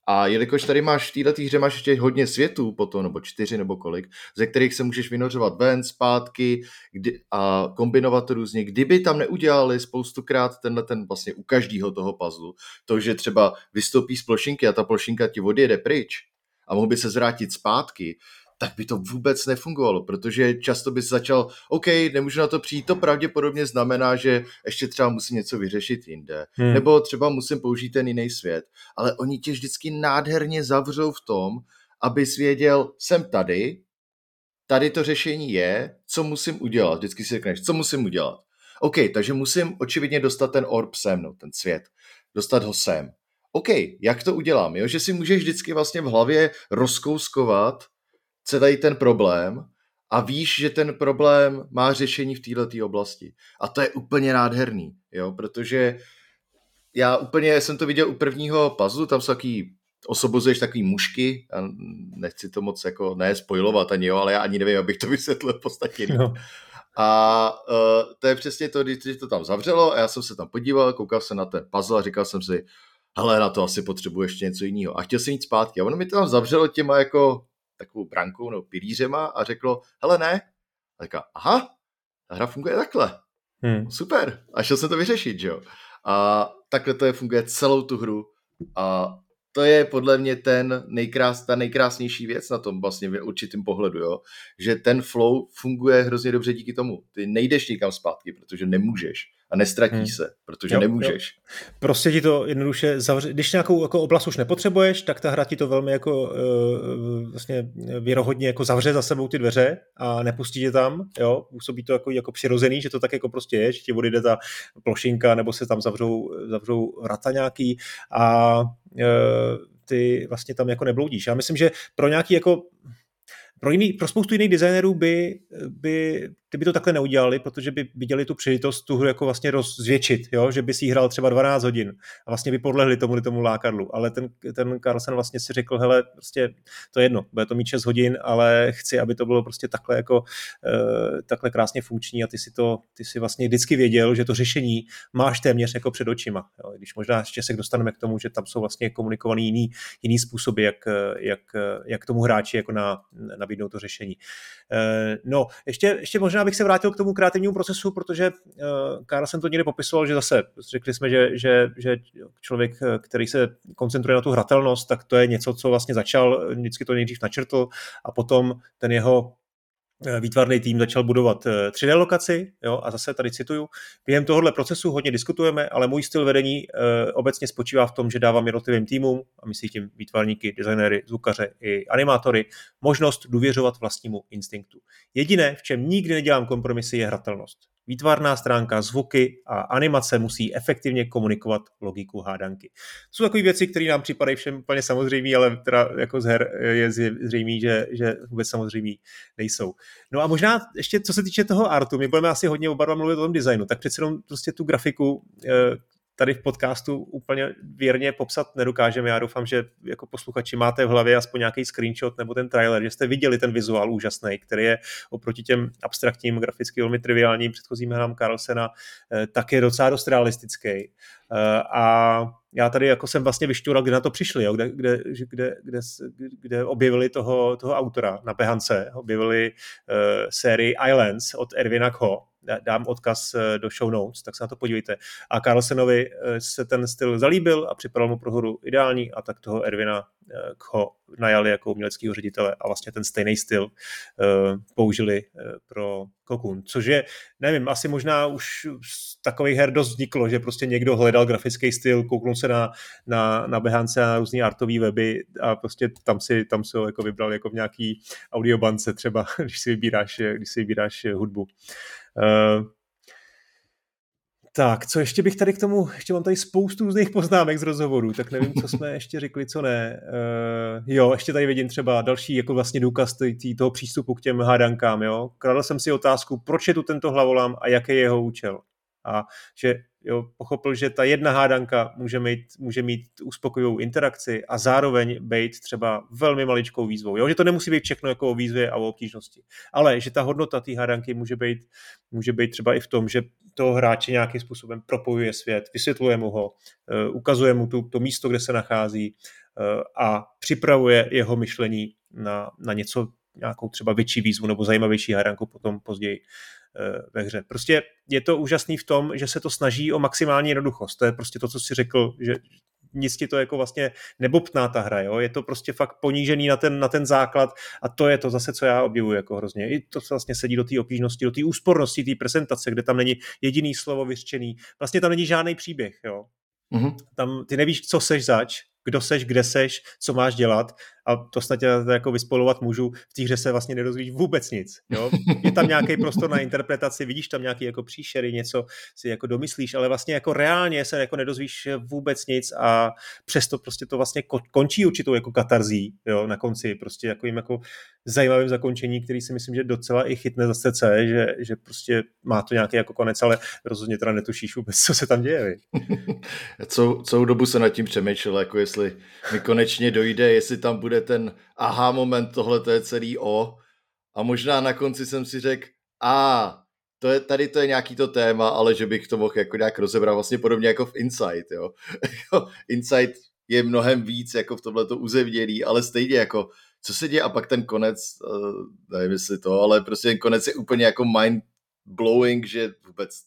A jelikož tady máš v této hře máš ještě hodně světů potom, nebo čtyři nebo kolik, ze kterých se můžeš vynořovat ven, zpátky kdy, a kombinovat to různě. Kdyby tam neudělali spoustukrát tenhle ten vlastně u každého toho puzzle, to, že třeba vystoupí z plošinky a ta plošinka ti odjede pryč a mohl by se zvrátit zpátky, tak by to vůbec nefungovalo, protože často bys začal, OK, nemůžu na to přijít, to pravděpodobně znamená, že ještě třeba musím něco vyřešit jinde, hmm. nebo třeba musím použít ten jiný svět, ale oni tě vždycky nádherně zavřou v tom, abys věděl, jsem tady, tady to řešení je, co musím udělat, vždycky si řekneš, co musím udělat. OK, takže musím očividně dostat ten orb sem, no, ten svět, dostat ho sem. OK, jak to udělám, jo? že si můžeš vždycky vlastně v hlavě rozkouskovat, celý ten problém a víš, že ten problém má řešení v této oblasti. A to je úplně nádherný, jo, protože já úplně jsem to viděl u prvního puzzle, tam jsou takový osobozuješ takový mušky, a nechci to moc jako ne spojovat ani jo, ale já ani nevím, abych to vysvětlil v podstatě. No. A uh, to je přesně to, když to tam zavřelo a já jsem se tam podíval, koukal jsem na ten puzzle a říkal jsem si, hele, na to asi potřebuji ještě něco jiného. A chtěl jsem jít zpátky. A ono mi to tam zavřelo těma jako takovou brankou nebo pilířema a řeklo, hele ne. A říká, aha, ta hra funguje takhle. Hmm. Super. A šel jsem to vyřešit, že jo. A takhle to je, funguje celou tu hru. A to je podle mě ten nejkrás, ta nejkrásnější věc na tom vlastně v určitým pohledu, jo? že ten flow funguje hrozně dobře díky tomu. Ty nejdeš nikam zpátky, protože nemůžeš a nestratí hmm. se, protože jo, nemůžeš. Jo. Prostě ti to jednoduše zavře... Když nějakou jako oblast už nepotřebuješ, tak ta hra ti to velmi jako uh, vlastně věrohodně jako zavře za sebou ty dveře a nepustí tě tam, jo, působí to jako, jako přirozený, že to tak jako prostě je, že ti odjde ta plošinka nebo se tam zavřou, zavřou vrata nějaký a uh, ty vlastně tam jako nebloudíš. Já myslím, že pro nějaký jako pro, jiný, pro spoustu jiných designérů by, by ty by to takhle neudělali, protože by viděli tu příležitost tu hru jako vlastně rozvětšit, jo? že by si hrál třeba 12 hodin a vlastně by podlehli tomu tomu lákadlu. Ale ten, ten Carlsen vlastně si řekl, hele, prostě to je jedno, bude to mít 6 hodin, ale chci, aby to bylo prostě takhle jako uh, takhle krásně funkční a ty si to, ty si vlastně vždycky věděl, že to řešení máš téměř jako před očima. Jo? Když možná ještě se dostaneme k tomu, že tam jsou vlastně komunikovaný jiný, jiný způsoby, jak, jak, jak tomu hráči jako na, nabídnout to řešení. Uh, no, ještě, ještě možná bych se vrátil k tomu kreativnímu procesu, protože uh, Karl jsem to někde popisoval, že zase řekli jsme, že, že, že člověk, který se koncentruje na tu hratelnost, tak to je něco, co vlastně začal, vždycky to nejdřív načrtl a potom ten jeho Eh, výtvarný tým začal budovat 3D eh, lokaci, jo, a zase tady cituju, během tohohle procesu hodně diskutujeme, ale můj styl vedení e, obecně spočívá v tom, že dávám jednotlivým týmům, a myslím tím výtvarníky, designéry, zvukaře i animátory, možnost důvěřovat vlastnímu instinktu. Jediné, v čem nikdy nedělám kompromisy, je hratelnost. Výtvarná stránka, zvuky a animace musí efektivně komunikovat logiku hádanky. Jsou takové věci, které nám připadají všem úplně samozřejmé, ale teda jako z her je zřejmé, že, že vůbec samozřejmé nejsou. No a možná ještě co se týče toho artu, my budeme asi hodně oba mluvit o tom designu, tak přece jenom prostě tu grafiku, eh, tady v podcastu úplně věrně popsat nedokážeme. Já doufám, že jako posluchači máte v hlavě aspoň nějaký screenshot nebo ten trailer, že jste viděli ten vizuál úžasný, který je oproti těm abstraktním, graficky velmi triviálním předchozím hrám Carlsena, eh, tak je docela dost realistický. Eh, a já tady jako jsem vlastně vyšťural, kde na to přišli, jo, kde, kde, kde, kde, kde objevili toho, toho autora na Behance, objevili uh, sérii Islands od Ervina Kho, dám odkaz eh, do show notes, tak se na to podívejte. A Carlsenovi eh, se ten styl zalíbil a připadal mu pro hru ideální a tak toho Ervina eh, ho najali jako uměleckého ředitele a vlastně ten stejný styl použili pro Cocoon, což je, nevím, asi možná už z takových her dost vzniklo, že prostě někdo hledal grafický styl, kouknul se na, na, na Behance a na různý artový weby a prostě tam si, tam si ho jako vybral jako v nějaký audiobance třeba, když si vybíráš, když si vybíráš hudbu. Uh, tak, co ještě bych tady k tomu, ještě mám tady spoustu různých poznámek z rozhovorů, tak nevím, co jsme ještě řekli, co ne. Uh, jo, ještě tady vidím třeba další jako vlastně důkaz tý, tý, toho přístupu k těm hádankám, jo. Kradl jsem si otázku, proč je tu tento hlavolam a jaký je jeho účel. A že jo, pochopil, že ta jedna hádanka může mít, může mít uspokojivou interakci a zároveň být třeba velmi maličkou výzvou. Jo? Že to nemusí být všechno jako o výzvě a o obtížnosti. Ale že ta hodnota té hádanky může být, může být třeba i v tom, že toho hráče nějakým způsobem propojuje svět, vysvětluje mu ho, eh, ukazuje mu tu, to místo, kde se nachází eh, a připravuje jeho myšlení na, na něco, nějakou třeba větší výzvu nebo zajímavější hádanku potom později. Eh, ve hře. Prostě je to úžasný v tom, že se to snaží o maximální jednoduchost. To je prostě to, co si řekl, že nic ti to jako vlastně nebobtná ta hra, jo? je to prostě fakt ponížený na ten, na ten základ a to je to zase, co já obdivuji jako hrozně. I to vlastně sedí do té obtížnosti, do té úspornosti té prezentace, kde tam není jediný slovo vyřčený. Vlastně tam není žádný příběh. Jo? Mm-hmm. Tam ty nevíš, co seš zač, kdo seš, kde seš, co máš dělat a to snad tě jako vyspolovat můžu. V té hře se vlastně nedozvíš vůbec nic. Jo? Je tam nějaký prostor na interpretaci, vidíš tam nějaký jako příšery, něco si jako domyslíš, ale vlastně jako reálně se jako nedozvíš vůbec nic a přesto prostě to vlastně končí určitou jako katarzí jo? na konci, prostě jako jim jako zajímavým zakončení, který si myslím, že docela i chytne za srdce, že, že prostě má to nějaký jako konec, ale rozhodně teda netušíš vůbec, co se tam děje. Co, celou dobu se nad tím přemýšlel, jako jestli mi konečně dojde, jestli tam bude ten aha moment, tohle to je celý O. A možná na konci jsem si řekl, a to je, tady to je nějaký to téma, ale že bych to mohl jako nějak rozebrat vlastně podobně jako v Insight, jo. Insight je mnohem víc jako v tomhleto uzevněný, ale stejně jako co se děje a pak ten konec, uh, nevím jestli to, ale prostě ten konec je úplně jako mind blowing, že vůbec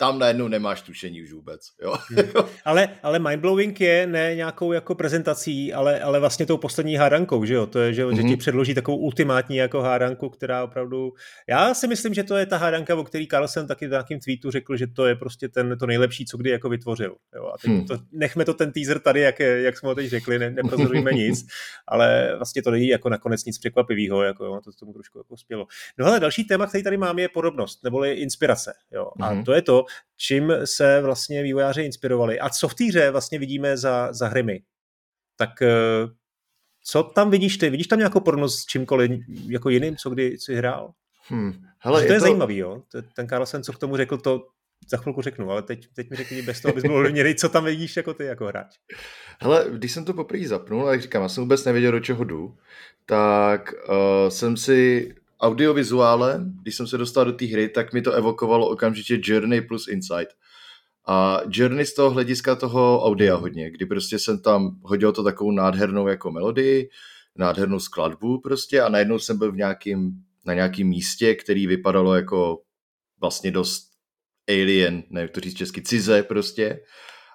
tam najednou nemáš tušení už vůbec. Jo? Hmm. ale, ale mindblowing je ne nějakou jako prezentací, ale, ale vlastně tou poslední hádankou, že jo? To je, že, mm-hmm. že ti mhm. předloží takovou ultimátní jako hádanku, která opravdu... Já si myslím, že to je ta hádanka, o který Carlsen taky v nějakém tweetu řekl, že to je prostě ten, to nejlepší, co kdy jako vytvořil. Jo? A teď hmm. to, nechme to ten teaser tady, jak, jak jsme ho teď řekli, ne, neprozorujeme nic, ale vlastně to není jako nakonec nic překvapivého, jako jo? to tomu trošku jako spělo. No ale další téma, který tady mám, je podobnost, neboli inspirace. Jo? A mm-hmm. to je to, čím se vlastně vývojáři inspirovali a co v té hře vlastně vidíme za, za hrymy. Tak eh, co tam vidíš ty? Vidíš tam nějakou podobnost s čímkoliv jako jiným, co kdy jsi hrál? Hmm. Hele, to je, je to... zajímavý, jo? Ten Carlsen, co k tomu řekl, to za chvilku řeknu, ale teď, teď mi řekni bez toho, abys mohl měřit, co tam vidíš jako ty jako hráč. Hele, když jsem to poprvé zapnul, jak říkám, já jsem vůbec nevěděl, do čeho jdu, tak uh, jsem si audiovizuále, když jsem se dostal do té hry, tak mi to evokovalo okamžitě Journey plus Insight. A Journey z toho hlediska toho audia hodně, kdy prostě jsem tam hodil to takovou nádhernou jako melodii, nádhernou skladbu prostě a najednou jsem byl v nějakým, na nějakém místě, který vypadalo jako vlastně dost alien, nevím to říct česky, cize prostě.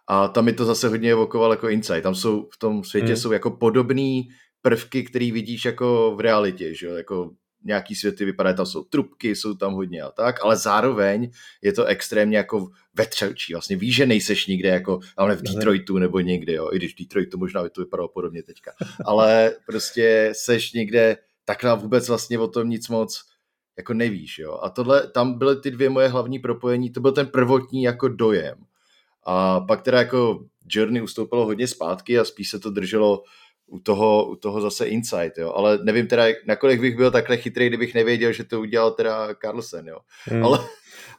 A tam mi to zase hodně evokovalo jako insight. Tam jsou v tom světě hmm. jsou jako podobné prvky, které vidíš jako v realitě, že jo? Jako nějaký světy vypadají, tam jsou trubky, jsou tam hodně a tak, ale zároveň je to extrémně jako vetřelčí, vlastně víš, že nejseš nikde jako, ale v Detroitu nebo někde, jo, i když v Detroitu možná by to vypadalo podobně teďka, ale prostě seš někde takhle vůbec vlastně o tom nic moc jako nevíš, jo. A tohle, tam byly ty dvě moje hlavní propojení, to byl ten prvotní jako dojem. A pak teda jako Journey ustoupilo hodně zpátky a spíš se to drželo u toho, u toho zase insight, jo. Ale nevím teda, nakolik bych byl takhle chytrý, kdybych nevěděl, že to udělal teda Carlsen, jo. Hmm. Ale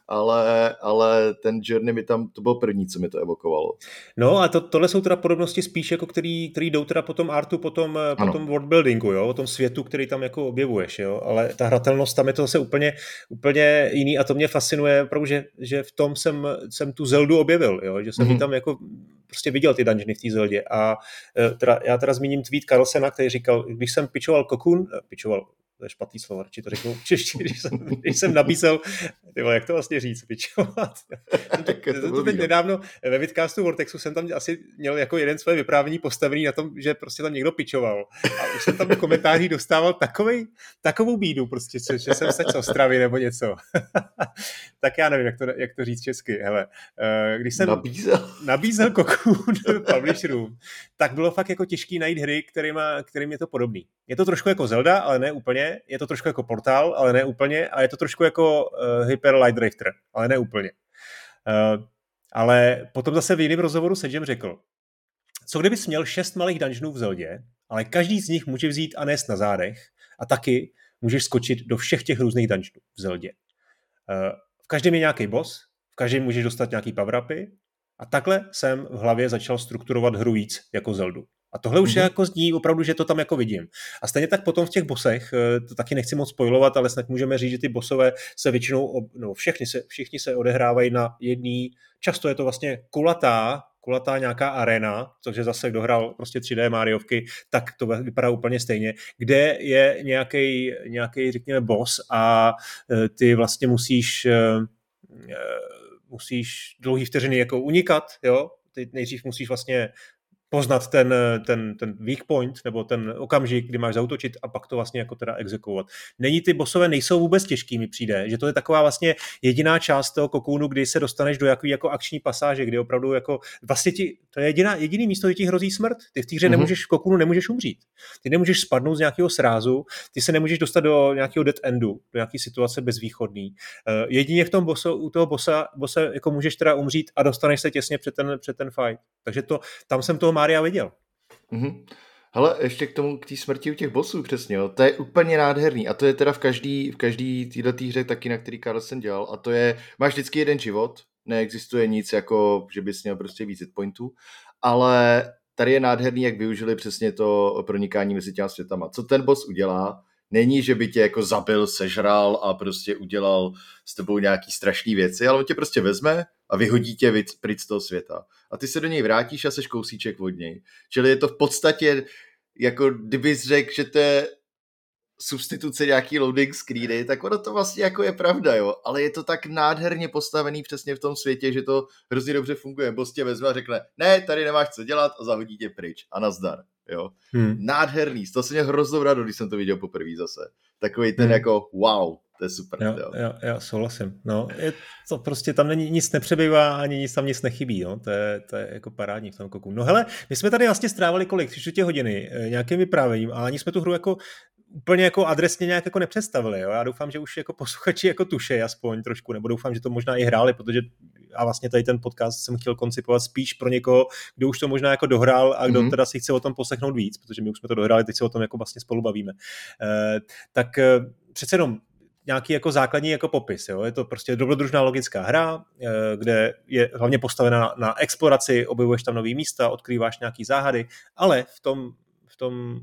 ale, ale ten Journey mi tam, to bylo první, co mi to evokovalo. No a to, tohle jsou teda podobnosti spíš, jako který, který jdou teda po tom artu, po tom, po tom worldbuildingu, jo, o tom světu, který tam jako objevuješ, jo, ale ta hratelnost tam je to zase úplně, úplně jiný a to mě fascinuje, protože že v tom jsem, jsem tu Zeldu objevil, jo, že jsem mm-hmm. tam jako prostě viděl ty dungeony v té Zeldě. A e, teda, já teda zmíním tweet Carlsena, který říkal, když jsem pičoval Cocoon, e, pičoval, to je špatný slovo, radši to řeknu čeště, když jsem, když jsem nabízel, tyvo, jak to vlastně říct, pičovat. to, to, to teď nedávno ve vidcastu Vortexu jsem tam asi měl jako jeden své vyprávění postavený na tom, že prostě tam někdo pičoval. A už jsem tam v komentářích dostával takovej, takovou bídu, prostě, že jsem se z Ostravy nebo něco. tak já nevím, jak to, jak to říct česky. Hele, eh, když jsem nabízel, nabízel Cocoon publisherům, tak bylo fakt jako těžký najít hry, kterýma, kterým je to podobný. Je to trošku jako Zelda, ale ne úplně je to trošku jako portál, ale ne úplně, a je to trošku jako uh, Hyper Light Drifter, ale ne úplně. Uh, ale potom zase v jiném rozhovoru Sedgem řekl, co kdybys měl šest malých dungeonů v Zeldě, ale každý z nich může vzít a nést na zádech a taky můžeš skočit do všech těch různých dungeonů v Zeldě. Uh, v každém je nějaký boss, v každém můžeš dostat nějaký power a takhle jsem v hlavě začal strukturovat hru víc jako Zeldu. A tohle už mm-hmm. je jako zní opravdu, že to tam jako vidím. A stejně tak potom v těch bosech, eh, to taky nechci moc spojovat, ale snad můžeme říct, že ty bosové se většinou, no všichni se, všichni se odehrávají na jedný, často je to vlastně kulatá, kulatá nějaká arena, což je zase, kdo hrál prostě 3D Mariovky, tak to vypadá úplně stejně, kde je nějaký, nějaký řekněme, boss a eh, ty vlastně musíš eh, musíš dlouhý vteřiny jako unikat, jo, ty nejdřív musíš vlastně poznat ten, ten, ten weak point, nebo ten okamžik, kdy máš zautočit a pak to vlastně jako teda exekuovat. Není ty bosové nejsou vůbec těžký, mi přijde, že to je taková vlastně jediná část toho kokounu, kdy se dostaneš do jaký jako akční pasáže, kdy opravdu jako vlastně ti, to je jediná, jediný místo, kde ti hrozí smrt. Ty v té hře mm-hmm. nemůžeš v kokounu nemůžeš umřít. Ty nemůžeš spadnout z nějakého srázu, ty se nemůžeš dostat do nějakého dead endu, do nějaké situace bezvýchodný. Uh, jedině v tom boso, u toho bossa, bossa jako můžeš teda umřít a dostaneš se těsně před ten, před ten fight. Takže to, tam jsem toho Mária viděl. Mm-hmm. Hele, ještě k tomu, k té smrti u těch bossů přesně, jo. to je úplně nádherný a to je teda v každý, v každý této hře taky, na který Carlsen dělal a to je, máš vždycky jeden život, neexistuje nic jako, že bys měl prostě víc pointů, ale tady je nádherný, jak využili přesně to pronikání mezi těma světama. Co ten boss udělá, není, že by tě jako zabil, sežral a prostě udělal s tebou nějaký strašný věci, ale on tě prostě vezme a vyhodí tě pryč z toho světa. A ty se do něj vrátíš a seš kousíček od něj. Čili je to v podstatě jako kdybys řekl, že to je substituce nějaký loading screeny, tak ono to vlastně jako je pravda, jo. Ale je to tak nádherně postavený přesně v tom světě, že to hrozně dobře funguje. Prostě vezme a řekne, ne, tady nemáš co dělat a zahodí tě pryč. A nazdar, jo. Hmm. Nádherný, to se mě hroznou rado, když jsem to viděl poprvé zase. Takový ten hmm. jako wow, to je super. Jo, jo. Jo, jo, souhlasím. No, je to prostě tam není, nic nepřebývá, ani nic tam nic nechybí. No. To, je, to je jako parádní v tom koku. No hele, my jsme tady vlastně strávali kolik? Tři čtvrtě hodiny eh, nějakým vyprávěním a ani jsme tu hru jako úplně jako adresně nějak jako nepředstavili. Jo? Já doufám, že už jako posluchači jako tuše aspoň trošku, nebo doufám, že to možná i hráli, protože a vlastně tady ten podcast jsem chtěl koncipovat spíš pro někoho, kdo už to možná jako dohrál a kdo mm-hmm. teda si chce o tom poslechnout víc, protože my už jsme to dohráli, teď se o tom jako vlastně spolu bavíme. E, tak e, přece jenom nějaký jako základní jako popis. Jo? Je to prostě dobrodružná logická hra, eh, kde je hlavně postavena na, na exploraci, objevuješ tam nový místa, odkrýváš nějaký záhady, ale v tom v tom,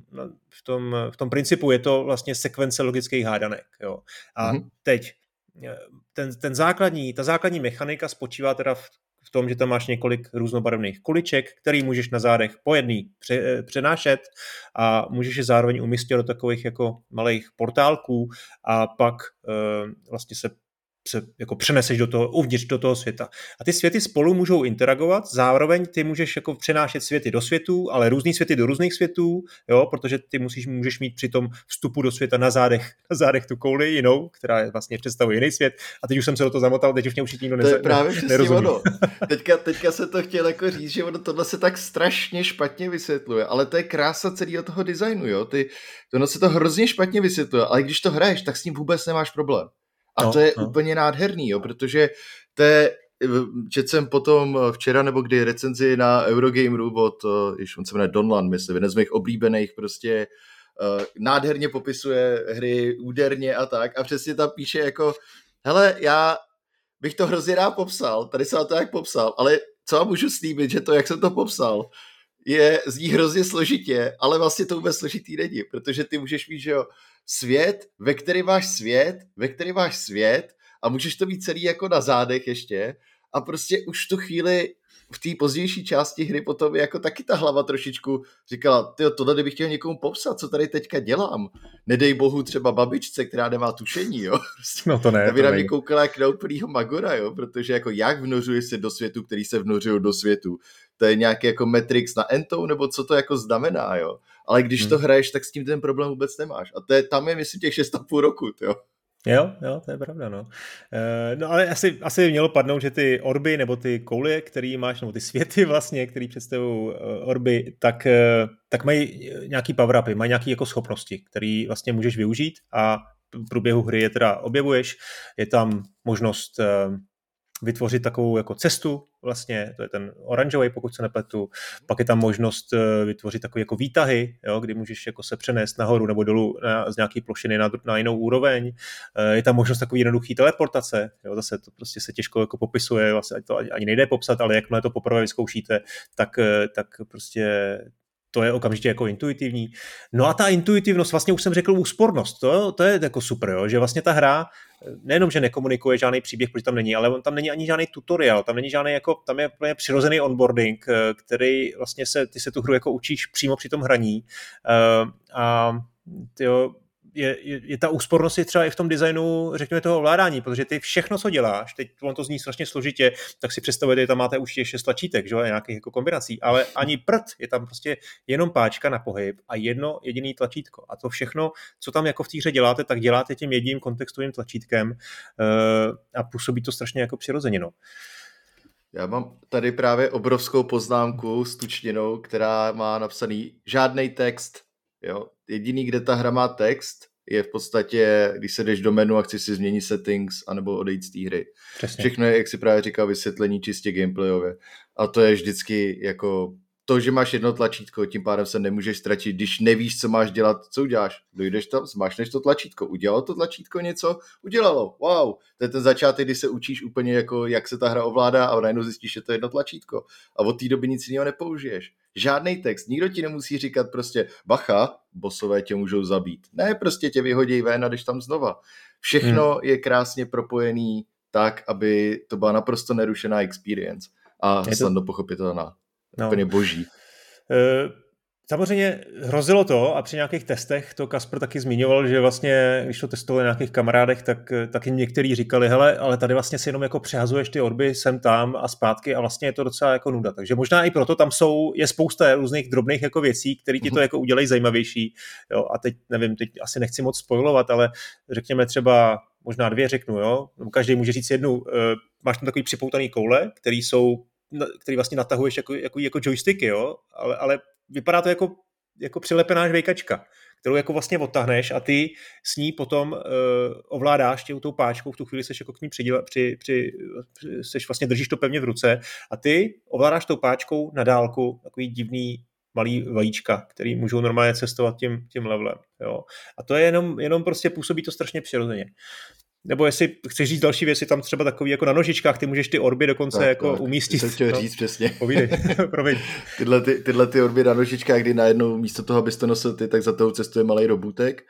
v tom, v tom principu je to vlastně sekvence logických hádanek. Jo. A mm-hmm. teď eh, ten, ten základní, ta základní mechanika spočívá teda v tom, že tam máš několik různobarevných kuliček, který můžeš na zádech po jedný eh, přenášet a můžeš je zároveň umístit do takových jako malých portálků a pak e, vlastně se se jako přeneseš do toho, uvnitř do toho světa. A ty světy spolu můžou interagovat, zároveň ty můžeš jako přenášet světy do světů, ale různý světy do různých světů, jo, protože ty musíš, můžeš mít při tom vstupu do světa na zádech, na zádech tu kouli jinou, která je vlastně představuje jiný svět. A teď už jsem se do toho zamotal, teď už mě už nikdo To je právě přesně ono. Teďka, teďka se to chtěl jako říct, že ono tohle se tak strašně špatně vysvětluje, ale to je krása celého toho designu, jo. Ty, ono se to hrozně špatně vysvětluje, ale když to hraješ, tak s ním vůbec nemáš problém. A no, to je no. úplně nádherný, jo, protože to je, četl jsem potom včera nebo kdy recenzi na Eurogameru od, již on se jmenuje Donlan, myslím, jeden z mých oblíbených prostě uh, nádherně popisuje hry úderně a tak a přesně tam píše jako hele, já bych to hrozně rád popsal, tady jsem to jak popsal, ale co vám můžu slíbit, že to, jak jsem to popsal, je, zní hrozně složitě, ale vlastně to vůbec složitý není, protože ty můžeš mít, že jo, svět, ve který máš svět, ve který máš svět a můžeš to mít celý jako na zádech ještě a prostě už tu chvíli v té pozdější části hry potom jako taky ta hlava trošičku říkala, ty tohle kdybych chtěl někomu popsat, co tady teďka dělám. Nedej bohu třeba babičce, která nemá tušení, jo. No to ne. Aby na mě koukala jak na úplnýho magora, jo, protože jako jak vnořuje se do světu, který se vnořují do světu. To je nějaký jako Matrix na entou, nebo co to jako znamená, jo. Ale když hmm. to hraješ, tak s tím ten problém vůbec nemáš. A to je, tam je, myslím, těch 6,5 roku, jo. Jo, jo, to je pravda, no. E, no ale asi, asi by mělo padnout, že ty orby nebo ty kouly, který máš, nebo ty světy vlastně, který představují uh, orby, tak, uh, tak mají nějaký power-upy, mají nějaké jako schopnosti, které vlastně můžeš využít a v průběhu hry je teda objevuješ. Je tam možnost vytvořit takovou jako cestu, vlastně, to je ten oranžový, pokud se nepletu. Pak je tam možnost eh, vytvořit takové jako výtahy, jo, kdy můžeš jako se přenést nahoru nebo dolů na, z nějaké plošiny na, na jinou úroveň. Eh, je tam možnost takový jednoduchý teleportace, jo, zase to prostě se těžko jako popisuje, vlastně to ani nejde popsat, ale jakmile to poprvé vyzkoušíte, tak, eh, tak prostě to je okamžitě jako intuitivní. No a ta intuitivnost, vlastně už jsem řekl úspornost, to, to je jako super, jo, že vlastně ta hra nejenom, že nekomunikuje žádný příběh, protože tam není, ale on tam není ani žádný tutoriál, tam není žádný jako, tam je úplně přirozený onboarding, eh, který vlastně se, ty se tu hru jako učíš přímo při tom hraní uh, a tyjo, je, je, je ta úspornost je třeba i v tom designu, řekněme, toho ovládání, protože ty všechno, co děláš, teď on to zní strašně složitě, tak si představujete, že tam máte už ještě šest tlačítek, že nějakých jako kombinací, ale ani prd, je tam prostě jenom páčka na pohyb a jedno jediný tlačítko. A to všechno, co tam jako v té hře děláte, tak děláte tím jedním kontextovým tlačítkem uh, a působí to strašně jako přirozeně. No. Já mám tady právě obrovskou poznámku s tučněnou, která má napsaný žádný text, Jo? Jediný, kde ta hra má text, je v podstatě, když se jdeš do menu a chceš si změnit settings anebo odejít z té hry. Přesně. Všechno je, jak si právě říkal, vysvětlení čistě gameplayově. A to je vždycky jako to, že máš jedno tlačítko, tím pádem se nemůžeš ztratit, když nevíš, co máš dělat, co uděláš. Dojdeš tam, zmášneš to tlačítko. Udělalo to tlačítko něco? Udělalo. Wow. To je ten začátek, kdy se učíš úplně jako, jak se ta hra ovládá a najednou zjistíš, že to je jedno tlačítko. A od té doby nic jiného nepoužiješ. Žádný text, nikdo ti nemusí říkat prostě bacha, bosové tě můžou zabít. Ne, prostě tě vyhodí ven a jdeš tam znova. Všechno hmm. je krásně propojený tak, aby to byla naprosto nerušená experience a je to... snadno pochopitelná. No. Úplně boží. Uh, Samozřejmě hrozilo to a při nějakých testech to Kasper taky zmiňoval, že vlastně, když to testovali na nějakých kamarádech, tak taky někteří říkali, hele, ale tady vlastně si jenom jako přehazuješ ty orby sem tam a zpátky a vlastně je to docela jako nuda. Takže možná i proto tam jsou, je spousta různých drobných jako věcí, které ti to mhm. jako udělají zajímavější. Jo, a teď nevím, teď asi nechci moc spojovat, ale řekněme třeba možná dvě řeknu, jo. Každý může říct jednu, eh, máš tam takový připoutaný koule, který jsou který vlastně natahuješ jako, jako, jako joysticky, jo? Ale, ale vypadá to jako, jako přilepená žvejkačka, kterou jako vlastně odtahneš a ty s ní potom uh, ovládáš tě tou páčkou, v tu chvíli seš jako k ní přidíle, při, při, seš vlastně držíš to pevně v ruce a ty ovládáš tou páčkou na dálku takový divný malý vajíčka, který můžou normálně cestovat tím, tím levelem. Jo. A to je jenom, jenom prostě působí to strašně přirozeně nebo jestli chceš říct další věci, tam třeba takový jako na nožičkách, ty můžeš ty orby dokonce tak, jako tak. umístit. Jsem chtěl no. říct přesně. Povídej, promiň. tyhle, ty, tyhle ty orby na nožičkách, kdy najednou místo toho, abys to nosil ty, tak za tou cestuje malý robutek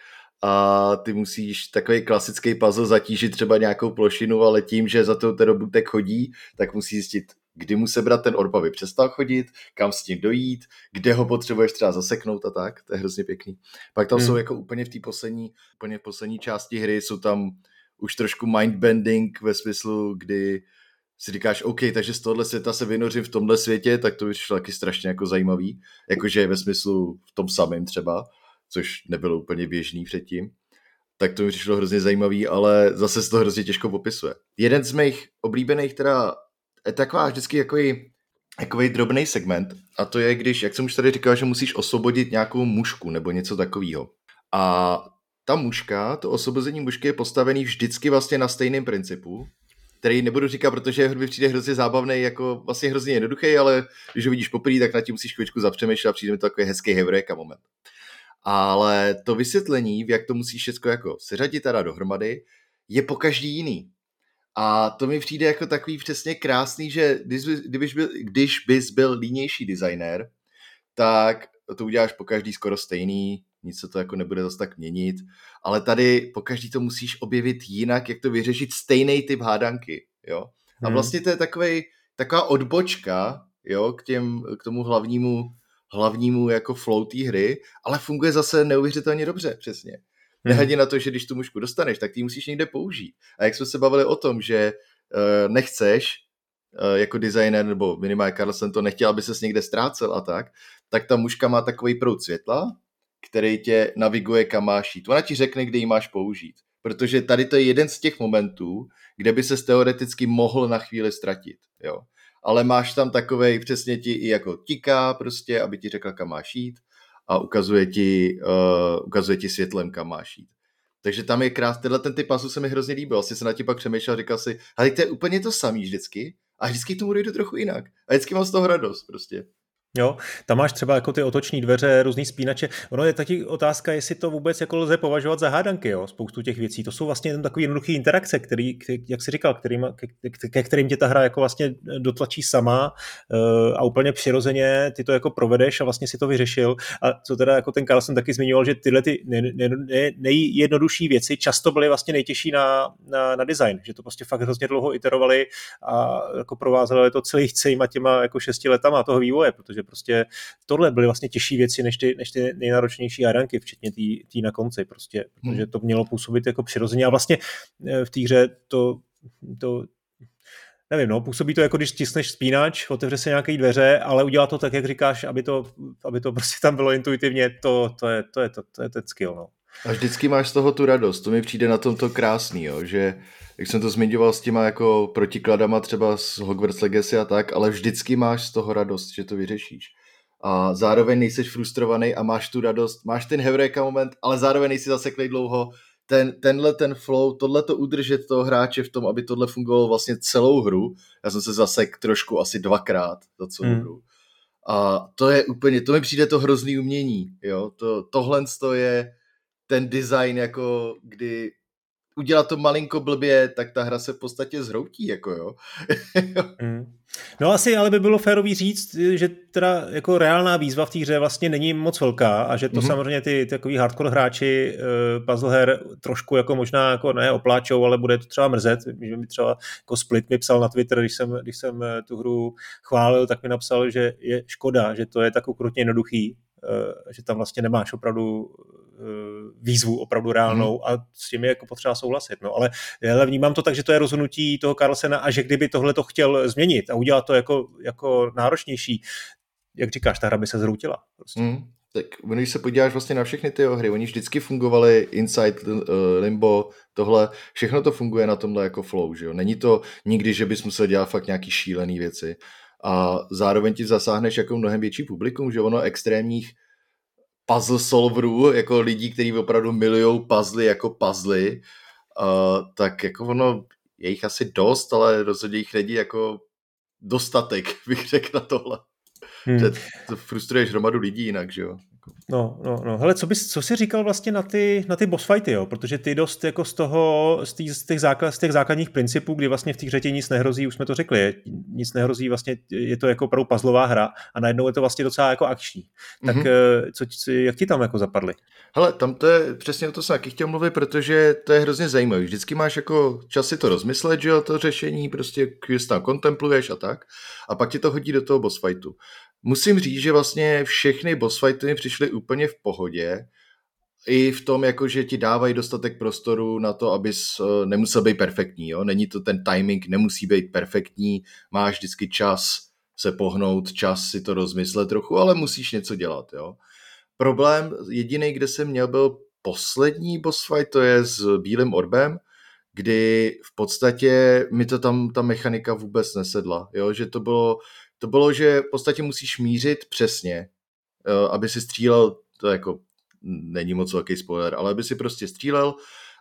a ty musíš takový klasický puzzle zatížit třeba nějakou plošinu, ale tím, že za tou ten robutek chodí, tak musí zjistit, kdy mu sebrat ten orb, aby přestal chodit, kam s tím dojít, kde ho potřebuješ třeba zaseknout a tak, to je hrozně pěkný. Pak tam hmm. jsou jako úplně v té poslední, úplně v poslední části hry jsou tam už trošku mindbending ve smyslu, kdy si říkáš, OK, takže z tohohle světa se vynořím v tomhle světě, tak to by přišlo taky strašně jako zajímavý, jakože ve smyslu v tom samém třeba, což nebylo úplně běžný předtím tak to mi přišlo hrozně zajímavý, ale zase se to hrozně těžko popisuje. Jeden z mých oblíbených teda je taková vždycky takový, takový drobný segment a to je, když, jak jsem už tady říkal, že musíš osvobodit nějakou mušku nebo něco takového. A ta muška, to osvobození mušky je postavený vždycky vlastně na stejném principu, který nebudu říkat, protože mi přijde hrozně zábavný, jako vlastně hrozně jednoduchý, ale když ho vidíš poprvé, tak na tím musíš chvíličku zapřemýšlet a přijde mi to takový hezký hevrejka moment. Ale to vysvětlení, jak to musíš všechno jako seřadit teda dohromady, je po každý jiný. A to mi přijde jako takový přesně krásný, že když, byl, když bys byl línější designer, tak to uděláš po každý skoro stejný, nic se to jako nebude zase tak měnit, ale tady po každý to musíš objevit jinak, jak to vyřešit stejný typ hádanky, jo. A hmm. vlastně to je takový, taková odbočka, jo, k, těm, k tomu hlavnímu hlavnímu jako flow té hry, ale funguje zase neuvěřitelně dobře, přesně. Hmm. Nehledě na to, že když tu mužku dostaneš, tak ty musíš někde použít. A jak jsme se bavili o tom, že uh, nechceš uh, jako designer, nebo minimálně Carlsen to nechtěl, aby ses někde ztrácel a tak, tak ta mužka má takový proud světla, který tě naviguje, kam máš jít. Ona ti řekne, kde ji máš použít. Protože tady to je jeden z těch momentů, kde by se teoreticky mohl na chvíli ztratit. Jo ale máš tam takovej, přesně ti i jako tiká prostě, aby ti řekla, kam máš jít a ukazuje ti, uh, ukazuje ti světlem, kam máš jít. Takže tam je krásný, tenhle ten typ pasu se mi hrozně líbil, asi se na tím pak přemýšlel, říkal si, ale to je úplně to samý vždycky a vždycky tomu dojde trochu jinak. A vždycky mám z toho radost prostě. Jo, tam máš třeba jako ty otoční dveře, různý spínače. Ono je taky otázka, jestli to vůbec jako lze považovat za hádanky, jo, spoustu těch věcí. To jsou vlastně takové jednoduché interakce, který, jak jsi říkal, kterým, ke, ke, kterým tě ta hra jako vlastně dotlačí sama uh, a úplně přirozeně ty to jako provedeš a vlastně si to vyřešil. A co teda jako ten Carlson taky zmiňoval, že tyhle ty ne, ne, ne, nejjednodušší věci často byly vlastně nejtěžší na, na, na design, že to prostě fakt hrozně dlouho iterovali a jako provázeli to celých celýma těma jako šesti letama toho vývoje, protože prostě tohle byly vlastně těžší věci než ty, než ty nejnáročnější aranky, včetně té na konci prostě, protože hmm. to mělo působit jako přirozeně a vlastně eh, v té hře to, to nevím, no, působí to jako když stisneš spínač, otevře se nějaké dveře, ale udělá to tak, jak říkáš, aby to, aby to prostě tam bylo intuitivně, to, to, je, to, je, to, to je ten skill, no. A vždycky máš z toho tu radost, to mi přijde na tom to krásný, jo, že jak jsem to zmiňoval s těma jako protikladama třeba z Hogwarts Legacy a tak, ale vždycky máš z toho radost, že to vyřešíš. A zároveň nejseš frustrovaný a máš tu radost, máš ten heureka moment, ale zároveň nejsi zaseklej dlouho, ten, tenhle ten flow, tohle to udržet toho hráče v tom, aby tohle fungovalo vlastně celou hru. Já jsem se zasek trošku asi dvakrát za celou hmm. hru. A to je úplně, to mi přijde to hrozný umění, jo. To, tohle je ten design, jako kdy udělat to malinko blbě, tak ta hra se v podstatě zhroutí, jako jo. mm. No asi ale by bylo férový říct, že teda jako reálná výzva v té hře vlastně není moc velká a že to mm-hmm. samozřejmě ty takový hardcore hráči uh, puzzle her trošku jako možná jako ne opláčou, ale bude to třeba mrzet. Že mi třeba jako Split mi psal na Twitter, když jsem, když jsem eh, tu hru chválil, tak mi napsal, že je škoda, že to je tak ukrutně jednoduchý, uh, že tam vlastně nemáš opravdu Eh, výzvu opravdu reálnou hmm. a s tím je jako potřeba souhlasit. No, ale, ale vnímám to tak, že to je rozhodnutí toho Carlsena a že kdyby tohle to chtěl změnit a udělat to jako, jako náročnější, jak říkáš, ta hra by se zhroutila. Prostě. Hmm. Tak když se podíváš vlastně na všechny ty hry, oni vždycky fungovaly Inside, uh, Limbo, tohle, všechno to funguje na tomhle jako flow, že jo? Není to nikdy, že bys musel dělat fakt nějaký šílený věci. A zároveň ti zasáhneš jako mnohem větší publikum, že ono extrémních puzzle solverů, jako lidí, kteří opravdu milujou puzzly jako puzzly, uh, tak jako ono, je jich asi dost, ale rozhodně jich není jako dostatek, bych řekl na tohle. Hmm. Že to frustruješ hromadu lidí jinak, že jo. No, no, no. Hele, co, bys, co jsi říkal vlastně na ty, na ty boss fighty, jo? Protože ty dost jako z toho, z, tý, z, těch základ, z těch základních principů, kdy vlastně v té hře nic nehrozí, už jsme to řekli, nic nehrozí, vlastně je to jako opravdu puzzlová hra a najednou je to vlastně docela jako akční. Tak mm-hmm. co, jak ti tam jako zapadly? Hele, tam to je přesně o to jsem taky chtěl mluvit, protože to je hrozně zajímavé. Vždycky máš jako čas si to rozmyslet, že jo, to řešení, prostě tam kontempluješ a tak. A pak ti to hodí do toho boss fightu. Musím říct, že vlastně všechny boss fighty mi přišly úplně v pohodě. i v tom, jako že ti dávají dostatek prostoru na to, abys eh, nemusel být perfektní. Jo? Není to ten timing, nemusí být perfektní, máš vždycky čas se pohnout, čas si to rozmyslet trochu, ale musíš něco dělat. Jo? Problém jediný, kde jsem měl, byl poslední boss fight, to je s Bílým orbem, kdy v podstatě mi to tam ta mechanika vůbec nesedla. Jo? Že to bylo, to bylo, že v podstatě musíš mířit přesně, eh, aby si střílel, to jako není moc velký spoiler, ale aby si prostě střílel